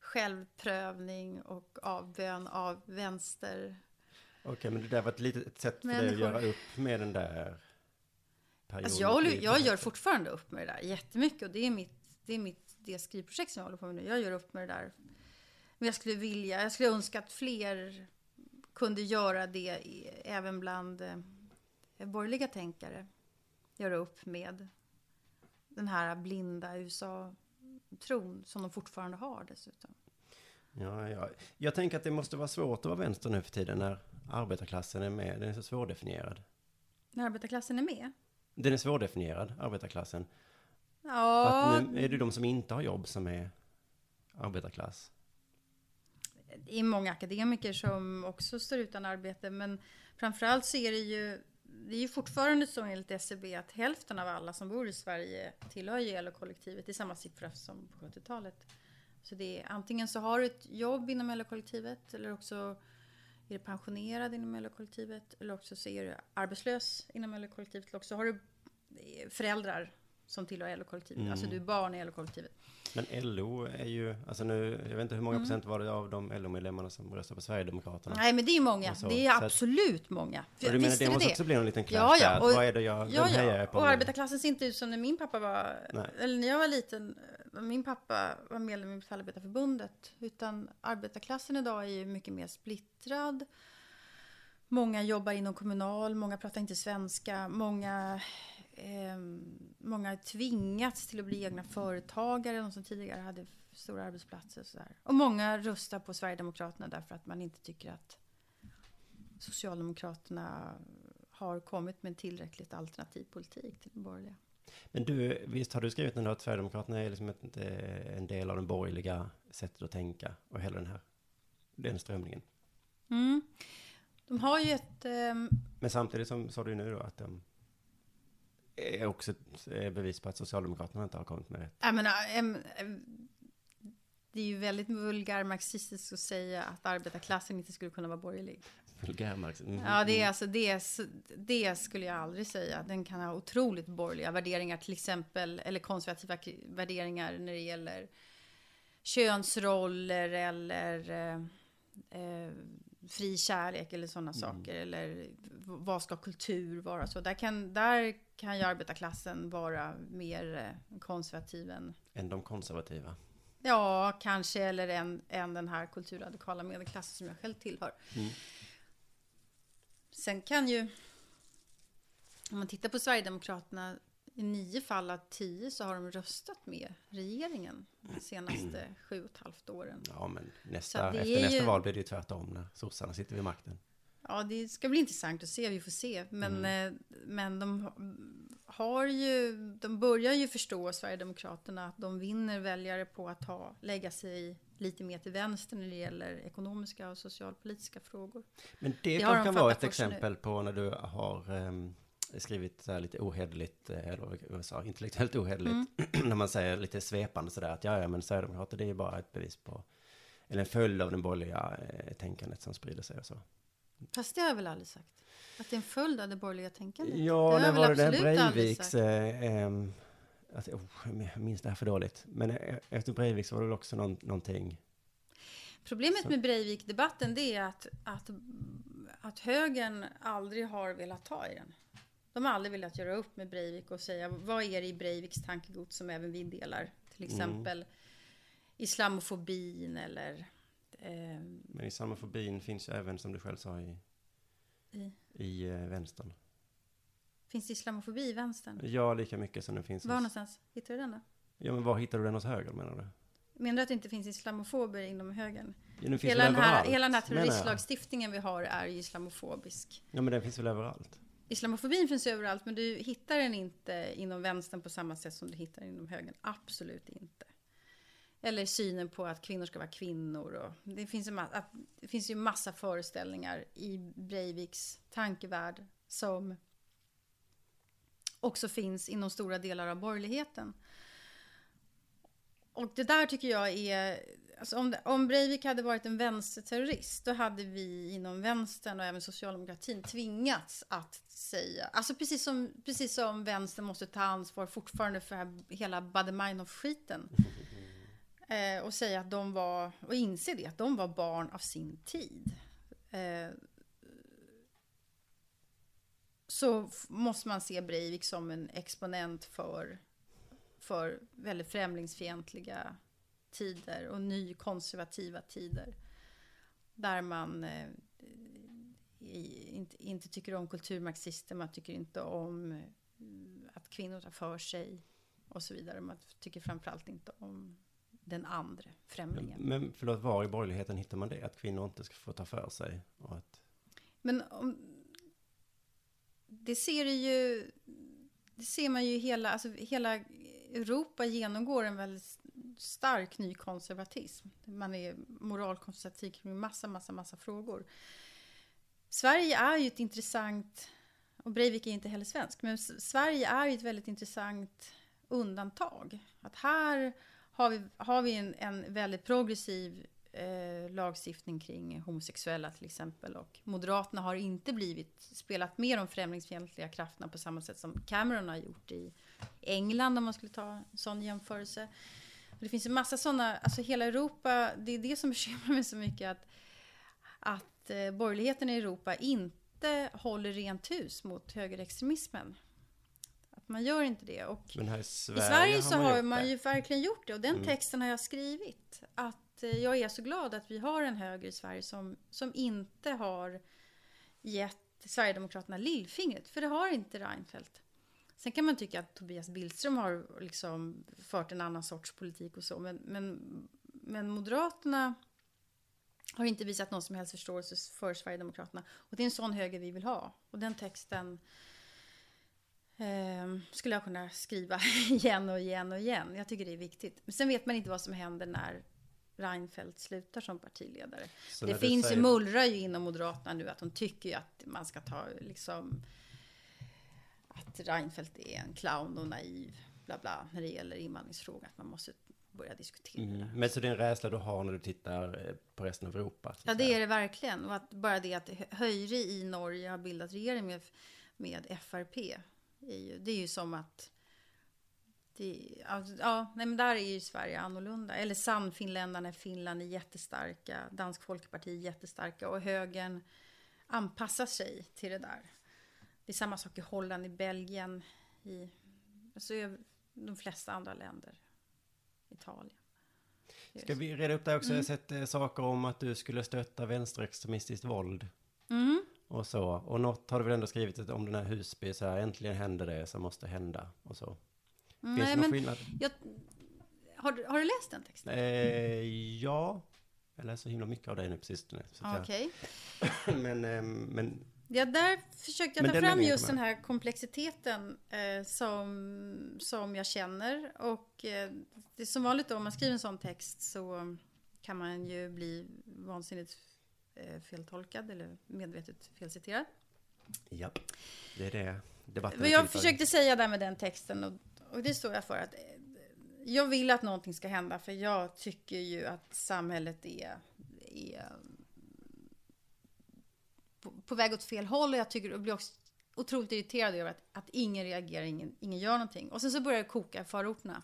självprövning och avbön av vänster. Okej, men det där var ett litet ett sätt för dig att Människor. göra upp med den där perioden. Alltså jag, håller, jag gör fortfarande upp med det där jättemycket och det är mitt, det är mitt det skrivprojekt som jag håller på med nu. Jag gör upp med det där. Men jag skulle vilja, jag skulle önska att fler kunde göra det även bland eh, borgerliga tänkare. Göra upp med den här blinda USA-tron som de fortfarande har dessutom. Ja, ja. Jag tänker att det måste vara svårt att vara vänster nu för tiden när arbetarklassen är med. Den är så svårdefinierad. När arbetarklassen är med. Den är svårdefinierad, arbetarklassen. Ja, Att nu är det de som inte har jobb som är arbetarklass. det är många akademiker som också står utan arbete, men framförallt så är det ju det är ju fortfarande så enligt SCB att hälften av alla som bor i Sverige tillhör LO-kollektivet. Det är samma siffra som på 70-talet. Så det är antingen så har du ett jobb inom LO-kollektivet eller också är du pensionerad inom LO-kollektivet eller också så är du arbetslös inom LO-kollektivet eller också har du eh, föräldrar som tillhör LO-kollektivet. Alltså du är barn i LO-kollektivet. Men LO är ju, alltså nu, jag vet inte hur många Mm. procent var det av de LO-medlemmarna som röstar på Sverigedemokraterna? Nej men det är ju många. Så- det är så att- absolut många. Och du menar, det måste det. också bli någon liten clash Ja, ja. där. Och- Vad är det jag, Ja, ja. jag på Och arbetarklassen ser inte ut som när min pappa var, Nej. eller när jag var liten, min pappa var medlem i Metallarbetarförbundet. Utan arbetarklassen idag är ju mycket mer splittrad. Många jobbar inom kommunal, många pratar inte svenska, många, eh, många har tvingats till att bli egna företagare, de som tidigare hade stora arbetsplatser och sådär. Och många röstar på Sverigedemokraterna därför att man inte tycker att Socialdemokraterna har kommit med en tillräckligt alternativ politik till den borgerliga. Men du, visst har du skrivit ändå att Sverigedemokraterna är liksom inte en del av den borgerliga sättet att tänka och hela den här, den strömningen. Mm. De har ju ett... ehm, Men samtidigt som sa du nu då att de är också ett eh, bevis på att Socialdemokraterna inte har kommit med rätt. Jag menar, det är ju väldigt vulgärmarxistiskt att säga att arbetarklassen inte skulle kunna vara borgerlig. Vulgärmarx. Mm. Ja, det är alltså det, det skulle jag aldrig säga. Den kan ha otroligt borgerliga värderingar, till exempel, eller konservativa värderingar när det gäller könsroller eller eh, eh, fri kärlek eller sådana saker. Eller vad ska kultur vara? Så där kan, där kan ju arbetarklassen vara mer eh, konservativ än Än de konservativa. Ja, kanske, eller än, än den här kulturradikala medelklassen som jag själv tillhör. Sen kan ju, om man tittar på Sverigedemokraterna, i nio fall av tio så har de röstat med regeringen de senaste sju och ett halvt åren. Ja, men nästa, efter nästa ju- val blir det ju tvärtom när sossarna sitter vid makten. Ja, det ska bli intressant att se, vi får se. Men, Mm. eh, men de har ju, de börjar ju förstå, Sverigedemokraterna, att de vinner väljare på att ha, lägga sig lite mer till vänster när det gäller ekonomiska och socialpolitiska frågor. Men det, Det kan, de vara ett först nu. exempel på när du har ehm, skrivit så här lite ohederligt, eh, eller vad sa, intellektuellt ohederligt, Mm. när man säger lite svepande sådär att ja, ja, men Sverigedemokrater det är ju bara ett bevis på, eller en följd av den borgerliga eh, tänkandet som sprider sig och så. Fast det har jag väl aldrig sagt? Att det är en följd av det borgerliga tänkandet? Ja, det väl var det där Breiviks, eh, att, oh, jag minns det här för dåligt, men eh, efter Breivik så var det väl också någon, någonting, Problemet med Breivik-debatten det är att, att, att högern aldrig har velat ta i den. De har aldrig velat göra upp med Breivik och säga vad är det i Breiviks tankegods som även vi delar? Till exempel islamofobin eller eh, men islamofobin finns ju även som du själv sa i, I? i eh, vänstern. finns det islamofobi i vänstern? Ja, lika mycket som det finns Var hos, någonstans hittar du den då? Ja, men var hittar du den hos höger menar du? Menar du att det inte finns islamofober inom högern? Ja, den Hela den, här, hela den här terroristlagstiftningen vi har är ju islamofobisk. Ja, men den finns väl överallt? Islamofobin finns överallt, men du hittar den inte inom vänstern på samma sätt som du hittar den inom högern. Absolut inte. Eller synen på att kvinnor ska vara kvinnor. Och det, finns en massa, det finns ju massa föreställningar i Breiviks tankevärld som också finns inom stora delar av borgerligheten. Och det där tycker jag är... Alltså om, om Breivik hade varit en vänsterterrorist, då hade vi inom vänstern och även socialdemokratin tvingats att säga... Alltså precis som, precis som vänstern måste ta ansvar fortfarande för hela Baader-Meinhof-skiten. Eh, och säga att de var, och inse det, att de var barn av sin tid. Eh, så måste man se Breivik som en exponent för, för väldigt främlingsfientliga tider och nykonservativa tider. Där man eh, i, inte, inte tycker om kulturmarxister, man tycker inte om eh, att kvinnor tar för sig och så vidare. Man tycker framförallt inte om den andra främlingen. Men förlåt, var i borgerligheten hittar man det? Att kvinnor inte ska få ta för sig? Och att, Men om, det ser du ju, det ser man ju hela, alltså hela Europa genomgår en väldigt stark nykonservatism. Man är moralkonservativ kring massa, massa, massa frågor. Sverige är ju ett intressant, och Breivik är inte heller svensk, men Sverige är ju ett väldigt intressant undantag. Att här har vi, har vi en, en väldigt progressiv eh, lagstiftning kring homosexuella till exempel. Och Moderaterna har inte blivit, spelat med de främlingsfientliga krafterna på samma sätt som Cameron har gjort i England om man skulle ta en sån jämförelse. Och det finns en massa sådana, alltså hela Europa, det är det som bekymrar mig så mycket att, att eh, borgerligheten i Europa inte håller rent hus mot högerextremismen. Att man gör inte det. Och men här i i Sverige, Sverige så har man det. ju verkligen gjort det och Mm. den texten har jag skrivit. Att eh, jag är så glad att vi har en höger i Sverige som, som inte har gett Sverigedemokraterna lillfingret. För det har inte Reinfeldt. Sen kan man tycka att Tobias Billström har liksom fört en annan sorts politik och så. Men, men, men Moderaterna har inte visat någon som helst förståelse för Sverigedemokraterna. Och det är en sån höger vi vill ha. Och den texten eh, skulle jag kunna skriva igen och igen och igen. Jag tycker det är viktigt. Men sen vet man inte vad som händer när Reinfeldt slutar som partiledare. Så det finns säger- ju, mullrar ju inom Moderaterna nu att de tycker ju att man ska ta liksom att Reinfeldt är en clown och naiv, bla bla, när det gäller invandringsfrågan. Att man måste börja diskutera det. Mm. Men så det är en rädsla du har när du tittar eh, på resten av Europa? Ja, det är det verkligen. Och att bara det att Hö- Höjre i Norge har bildat regering med, med FRP. Är ju, det är ju som att... Det, alltså, ja, nej, men där är ju Sverige annorlunda. Eller Sannfinländarna i Finland är jättestarka. Dansk Folkeparti är jättestarka. Och högern anpassar sig till det där. Det är samma sak i Holland, i Belgien, i alltså, de flesta andra länder. Italien. Ska vi reda upp det också? Jag har sett eh, saker om att du skulle stötta vänsterextremistiskt våld. Mm. Och så. Och något har du väl ändå skrivit om den här Husby, så här, äntligen händer det som måste hända. Och så. Finns Nej, det någon men skillnad? jag, har, du- har du läst den texten? Eh, ja. Jag läser himla mycket av dig nu på sistone. Att Okej. jag, men, eh, men Ja, där försökte jag Men ta fram just den här komplexiteten eh, som, som jag känner. Och eh, det är som vanligt då, om man skriver en sån text så kan man ju bli vansinnigt eh, feltolkad eller medvetet felciterad. ja, det är det debatten är jag försökte säga där med den texten och, och det står jag för att eh, jag vill att någonting ska hända för jag tycker ju att samhället är, är på, på väg åt fel håll och jag tycker och blir också otroligt irriterad över att, att ingen reagerar, ingen, ingen gör någonting. Och sen så börjar det koka i förorterna.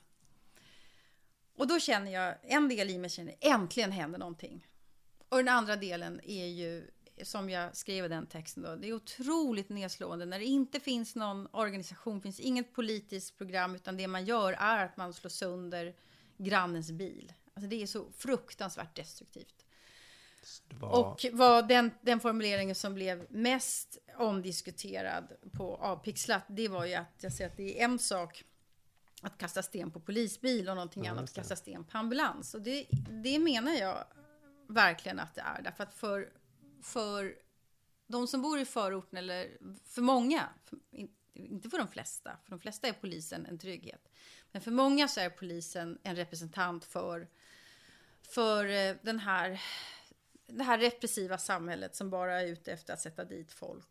Och då känner jag, en del i mig känner äntligen händer någonting. Och den andra delen är ju, som jag skrev i den texten då, det är otroligt nedslående när det inte finns någon organisation, finns inget politiskt program, utan det man gör är att man slår sönder grannens bil. Alltså det är så fruktansvärt destruktivt. Var, Och vad den, den formuleringen som blev mest omdiskuterad på Avpixlat, det var ju att jag säger att det är en sak att kasta sten på polisbil och någonting Ja, annat att kasta sten på ambulans. Och det, det menar jag verkligen att det är. Därför att för, för de som bor i förorten, eller för många, för, in- inte för de flesta, för de flesta är polisen en trygghet. Men för många så är polisen en representant för, för eh, den här det här repressiva samhället som bara är ute efter att sätta dit folk.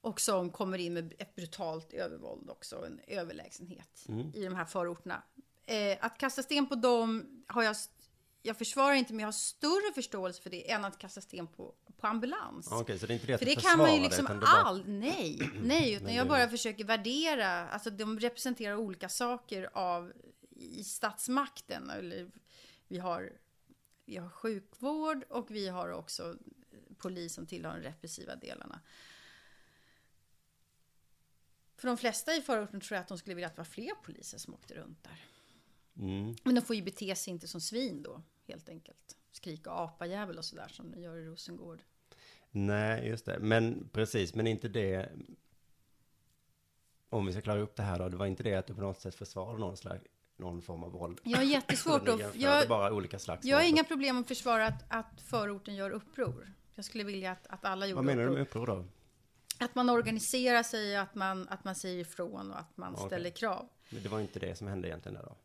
Och som kommer in med ett brutalt övervåld också, en överlägsenhet i de här förorterna. Eh, att kasta sten på dem har jag, jag försvarar inte, men jag har större förståelse för det än att kasta sten på, på ambulans. Okej, så det är inte det För det kan man ju liksom det bara- all... Nej, nej, utan jag bara försöker värdera, alltså de representerar olika saker av i statsmakten. Eller vi har, vi har sjukvård och vi har också polis som tillhör de repressiva delarna. För de flesta i förorten tror jag att de skulle vilja att det var fler poliser som åkte runt där. Mm. Men de får ju bete sig inte som svin då, helt enkelt. Skrika apajävel och sådär som de gör i Rosengård. Nej, just det. Men precis, men inte det. Om vi ska klara upp det här då, det var inte det att du på något sätt försvarar någon slags, någon form av våld. Jag har jättesvårt att... Jag, bara olika slags jag har inga problem att försvara att, att förorten gör uppror. Jag skulle vilja att, att alla gjorde Vad menar du uppror. med uppror då? Att man organiserar sig, att man, att man säger ifrån och att man Okej. ställer krav. Men det var inte det som hände egentligen där då?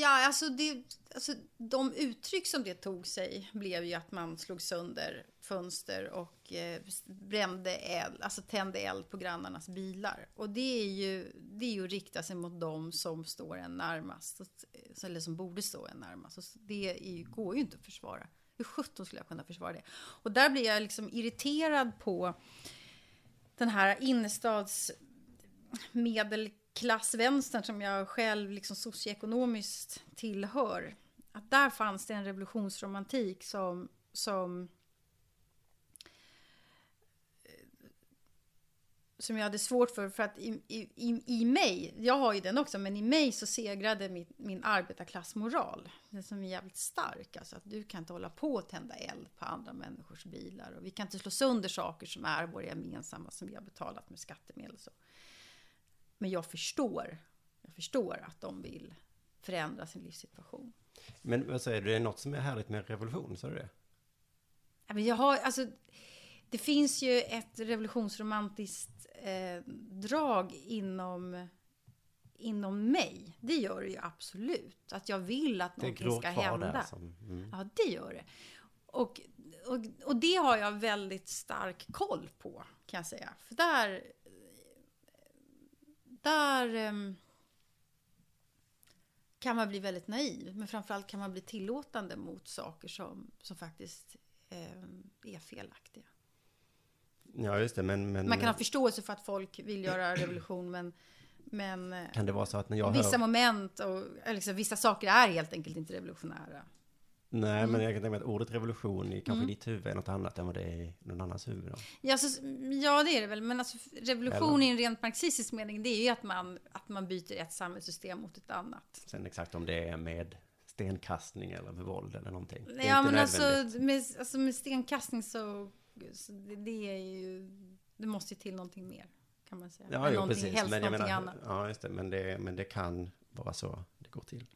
Ja, alltså, det, alltså de uttryck som det tog sig blev ju att man slog sönder fönster och eh, brände eld, alltså tände eld på grannarnas bilar. Och det är ju, det är ju att rikta sig mot dem som står en närmast, eh, eller som borde stå en närmast. Och det är ju, går ju inte att försvara. Hur sjutton skulle jag kunna försvara det? Och där blir jag liksom irriterad på den här innerstads klassvänstern som jag själv liksom socioekonomiskt tillhör. Att där fanns det en revolutionsromantik som, som eh, som jag hade svårt för, för att i, i, i, mig, jag har ju den också, men i mig så segrade min, min arbetarklassmoral. Den som är jävligt stark, alltså att du kan inte hålla på och tända eld på andra människors bilar och vi kan inte slå sönder saker som är våra gemensamma som vi har betalat med skattemedel. Så. Men jag förstår, jag förstår att de vill förändra sin livssituation. Men vad säger du, det är något som är härligt med revolution, sa du det? Men jag har, alltså, det finns ju ett revolutionsromantiskt eh, drag inom, inom mig. Det gör det ju absolut. Att jag vill att Det någonting ska hända. mm. Ja, det gör det. Och, och, och det har jag väldigt stark koll på, kan jag säga. För där... Där ehm, kan man bli väldigt naiv, men framförallt kan man bli tillåtande mot saker som, som faktiskt ehm, är felaktiga. Ja, just det, men... men Man kan ha förståelse för att folk vill göra revolution, men, men eh, kan det vara så att när jag vissa hör... moment och liksom, vissa saker är helt enkelt inte revolutionära. Nej, Mm. men jag kan tänka mig att ordet revolution i kanske ditt huvud är något annat än vad det är i någon annans huvud. Då. Ja, så, ja, det är det väl. Men alltså, revolution i en rent marxistisk mening, det är ju att man, att man byter ett samhällssystem mot ett annat. Sen exakt om det är med stenkastning eller med våld eller någonting. Det är Ja, men alltså med, alltså med stenkastning så, så det, det är ju, det måste ju till någonting mer, kan man säga. Ja, Eller jo, precis. helst Men jag menar, annat. ja, just det. Men det, men det kan vara så det går till.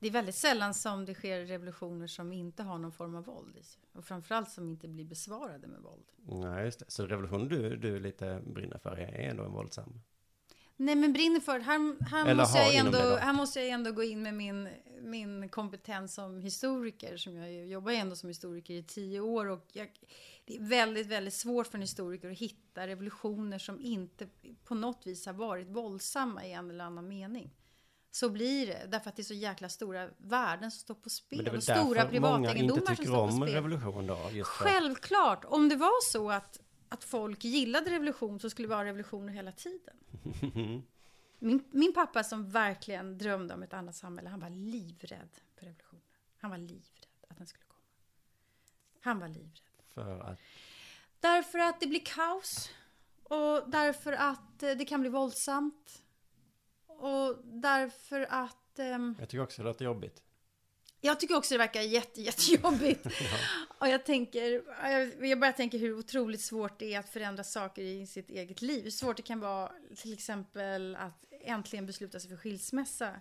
Det är väldigt sällan som det sker revolutioner som inte har någon form av våld i sig. Och framförallt som inte blir besvarade med våld. Nej, just det. Så revolutionen du, du lite brinner för är ändå en våldsam. Nej men brinner för, här, här, måste jag ändå, här måste jag ändå gå in med min, min kompetens som historiker. Som jag jobbar ändå som historiker i tio år. Och jag, det är väldigt, väldigt svårt för en historiker att hitta revolutioner som inte på något vis har varit våldsamma i en eller annan mening. Så blir det, därför att det är så jäkla stora värden som står på spel. och stora privategendomar som står på spel. revolution då. Självklart, om det var så att, att folk gillade revolution så skulle det vara revolutioner hela tiden. Min, min pappa som verkligen drömde om ett annat samhälle, han var livrädd för revolutionen. Han var livrädd att den skulle komma. Han var livrädd. för att, Därför att det blir kaos. Och därför att eh, det kan bli våldsamt. Och därför att... ehm, jag tycker också det låter jobbigt. jag tycker också det verkar jätte, jättejobbigt. Och jag tänker, jag, jag bara tänker hur otroligt svårt det är att förändra saker i sitt eget liv. Hur svårt det kan vara till exempel att äntligen besluta sig för skilsmässa.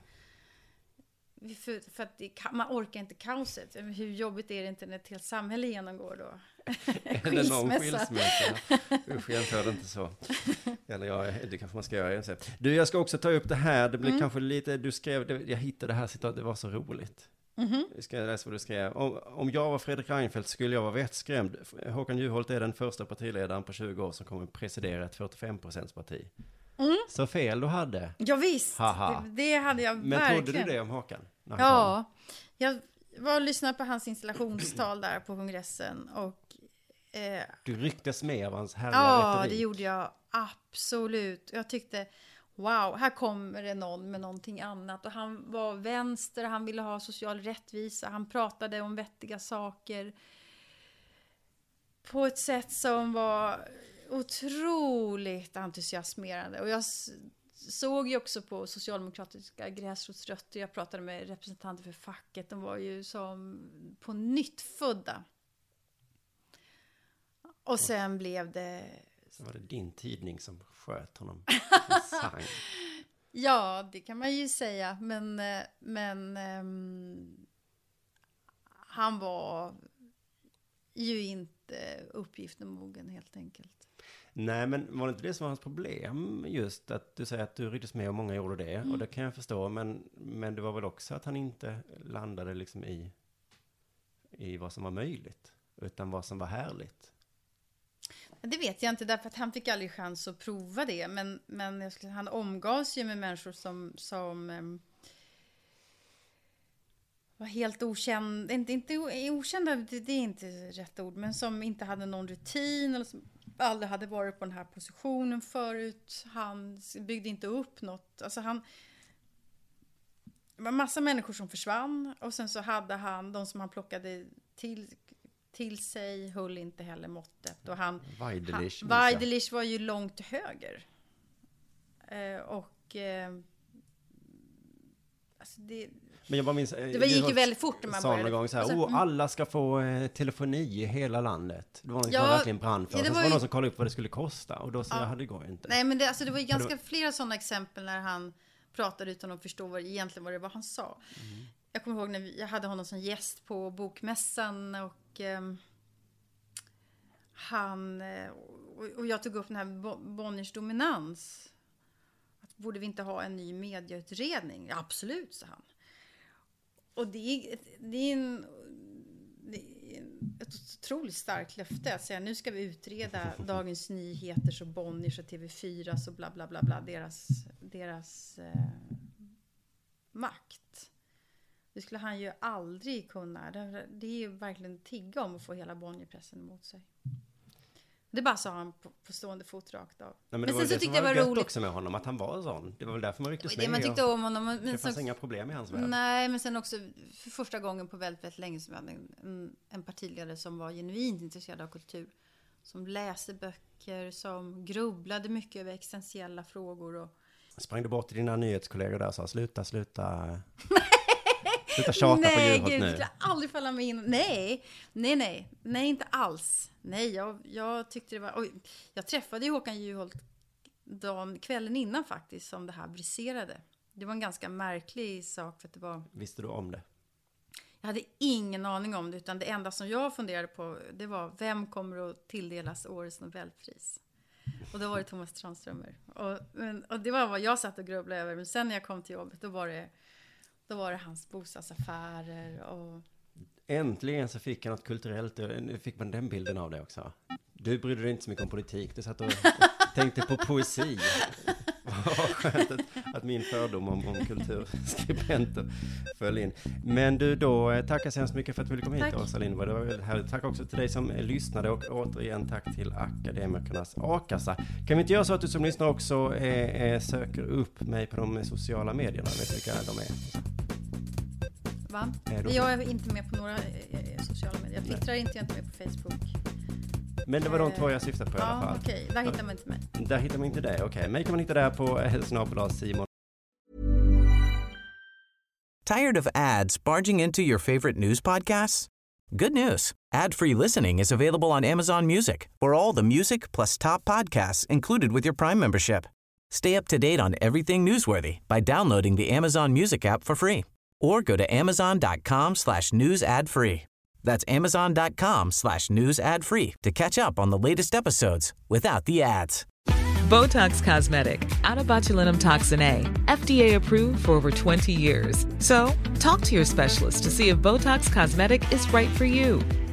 För, för att det, ka- man orkar inte kaoset. Hur jobbigt är det inte när ett helt samhälle genomgår då? Eller någon skilsmässa. Usch, jämför det inte så. Eller ja, det kanske man ska göra. jag. Du, jag ska också ta upp det här. Det blir Mm. kanske lite, du skrev, jag hittade det här citatet, det var så roligt. Mhm. Jag ska läsa vad du skrev. Om, om jag var Fredrik Reinfeldt skulle jag vara vettskrämd. Håkan Juholt är den första partiledaren på 20 år som kommer presidera ett 45% parti. Så fel du hade. Ja, visst, Haha. det, det hade jag Men verkligen. trodde du det om Håkan? Ja, jag var och lyssnade på hans installationstal där på kongressen och eh, Du rycktes med av hans härliga Ja, retorik. det gjorde jag absolut. Jag tyckte, wow, här kommer det någon med någonting annat. Och han var vänster, han ville ha social rättvisa, han pratade om vettiga saker. På ett sätt som var otroligt entusiasmerande. Och jag såg ju också på socialdemokratiska gräsrotsrötter. Jag pratade med representanter för facket. De var ju som på nytt födda. Och sen blev det Så var det din tidning som sköt honom. Sang. Ja, det kan man ju säga. Men, eh, men ehm, han var ju inte uppgiften mogen helt enkelt. Nej, men var det inte det som var hans problem? Just att du säger att du rycktes med och många gjorde det. Och det kan jag förstå. Men, men det var väl också att han inte landade liksom i, i vad som var möjligt. Utan vad som var härligt. Det vet jag inte, därför att han fick aldrig chans att prova det. Men, men jag skulle, han omgavs ju med människor som, som ehm, var helt okända, inte, inte okända, det, det är inte rätt ord, men som inte hade någon rutin eller som aldrig hade varit på den här positionen förut. Han byggde inte upp något, alltså han det var massa människor som försvann och sen så hade han, de som han plockade till, till sig höll inte heller måttet. Och han, Weidelich. han. Weidelich var ju långt till höger. Eh, och... Eh, alltså det, Men jag bara minns, eh, Det var- gick ju väldigt fort när man började. någon gång så här, sen- oh, mm. alla ska få eh, telefoni i hela landet. Det var någon Ja, som verkligen brann för. ja, det var var ju- någon som kollade upp vad det skulle kosta. Och då sa Ja. jag, det går ju inte. nej, men det, alltså det var ju det var- ganska flera sådana exempel när han pratade utan att förstå vad, egentligen vad det var han sa. jag kommer ihåg när vi, jag hade honom som gäst på bokmässan och eh, han och, och jag tog upp den här Bo- Bonniers dominans. Att borde vi inte ha en ny medieutredning? Ja, absolut, sa han. Och det är, det är en det är ett otroligt starkt löfte att säga nu ska vi utreda Dagens Nyheters och Bonniers och TV4 och bla bla bla bla deras, deras eh, makt. Det skulle han ju aldrig kunna. Det, det är ju verkligen tigga om att få hela Bonnierpressen emot sig. Det bara sa han på, på stående fot rakt av. Nej, men, men sen så tyckte jag var roligt. också med honom, att han var sån. Det var väl därför man rycktes Det man med. tyckte om honom. Men Det fanns inga problem i hans värld. Nej, men sen också för första gången på väldigt, väldigt länge som jag hade en, en, en partiledare som var genuint intresserad av kultur. Som läste böcker, som grubblade mycket över existentiella frågor. Och, Sprang du bort till dina nyhetskollegor där och sa sluta, sluta. sluta tjata på nej, Juholt gud, det nu. skulle aldrig falla mig in. Nej, nej, nej, nej, inte alls. Nej, jag, jag tyckte det var... Oj, jag träffade ju Håkan Juholt dagen, kvällen innan faktiskt, som det här briserade. Det var en ganska märklig sak, för att det var... Visste du om det? Jag hade ingen aning om det, utan det enda som jag funderade på, det var vem kommer att tilldelas årets Nobelpris? Och då var det Thomas Tranströmer. Och, men, och det var vad jag satt och grubblade över. Men sen när jag kom till jobbet, då var det, då var det hans bostadsaffärer och... Äntligen så fick jag något kulturellt, nu fick man den bilden av det också. Du brydde dig inte så mycket om politik, du satt och tänkte på poesi. Vad skönt att, att min fördom om, om kulturskribenter föll in. Men du, då eh, tackar så hemskt mycket för att du ville komma hit, Tack. Åsa Lindberg. Det var väldigt härligt. Tack också till dig som lyssnade och återigen tack till Akademikernas A-kassa. Kan vi inte göra så att du som lyssnar också eh, eh, söker upp mig på de sociala medierna? Vet du vilka de är? Va? Är du- Jag är inte med på några eh, sociala medier. Jag twittrar inte, jag är inte med på Facebook. Men det var de Eh, två jag syftade på i alla Ja, fall. okej. Där hittar man inte mig. Där hittar man inte det, okej. Mig kan man hitta där på eh, snabel-a Simon Tired of ads barging into your favorite news podcasts? Good news. Ad-free listening is available on Amazon Music for all the music plus top podcasts included with your Prime membership. Stay up to date on everything newsworthy by downloading the Amazon Music app for free or go to amazon.com slash news ad free. That's amazon.com slash news ad free to catch up on the latest episodes without the ads. Botox Cosmetic, out of botulinum toxin A, FDA approved for over 20 years. So, talk to your specialist to see if Botox Cosmetic is right for you.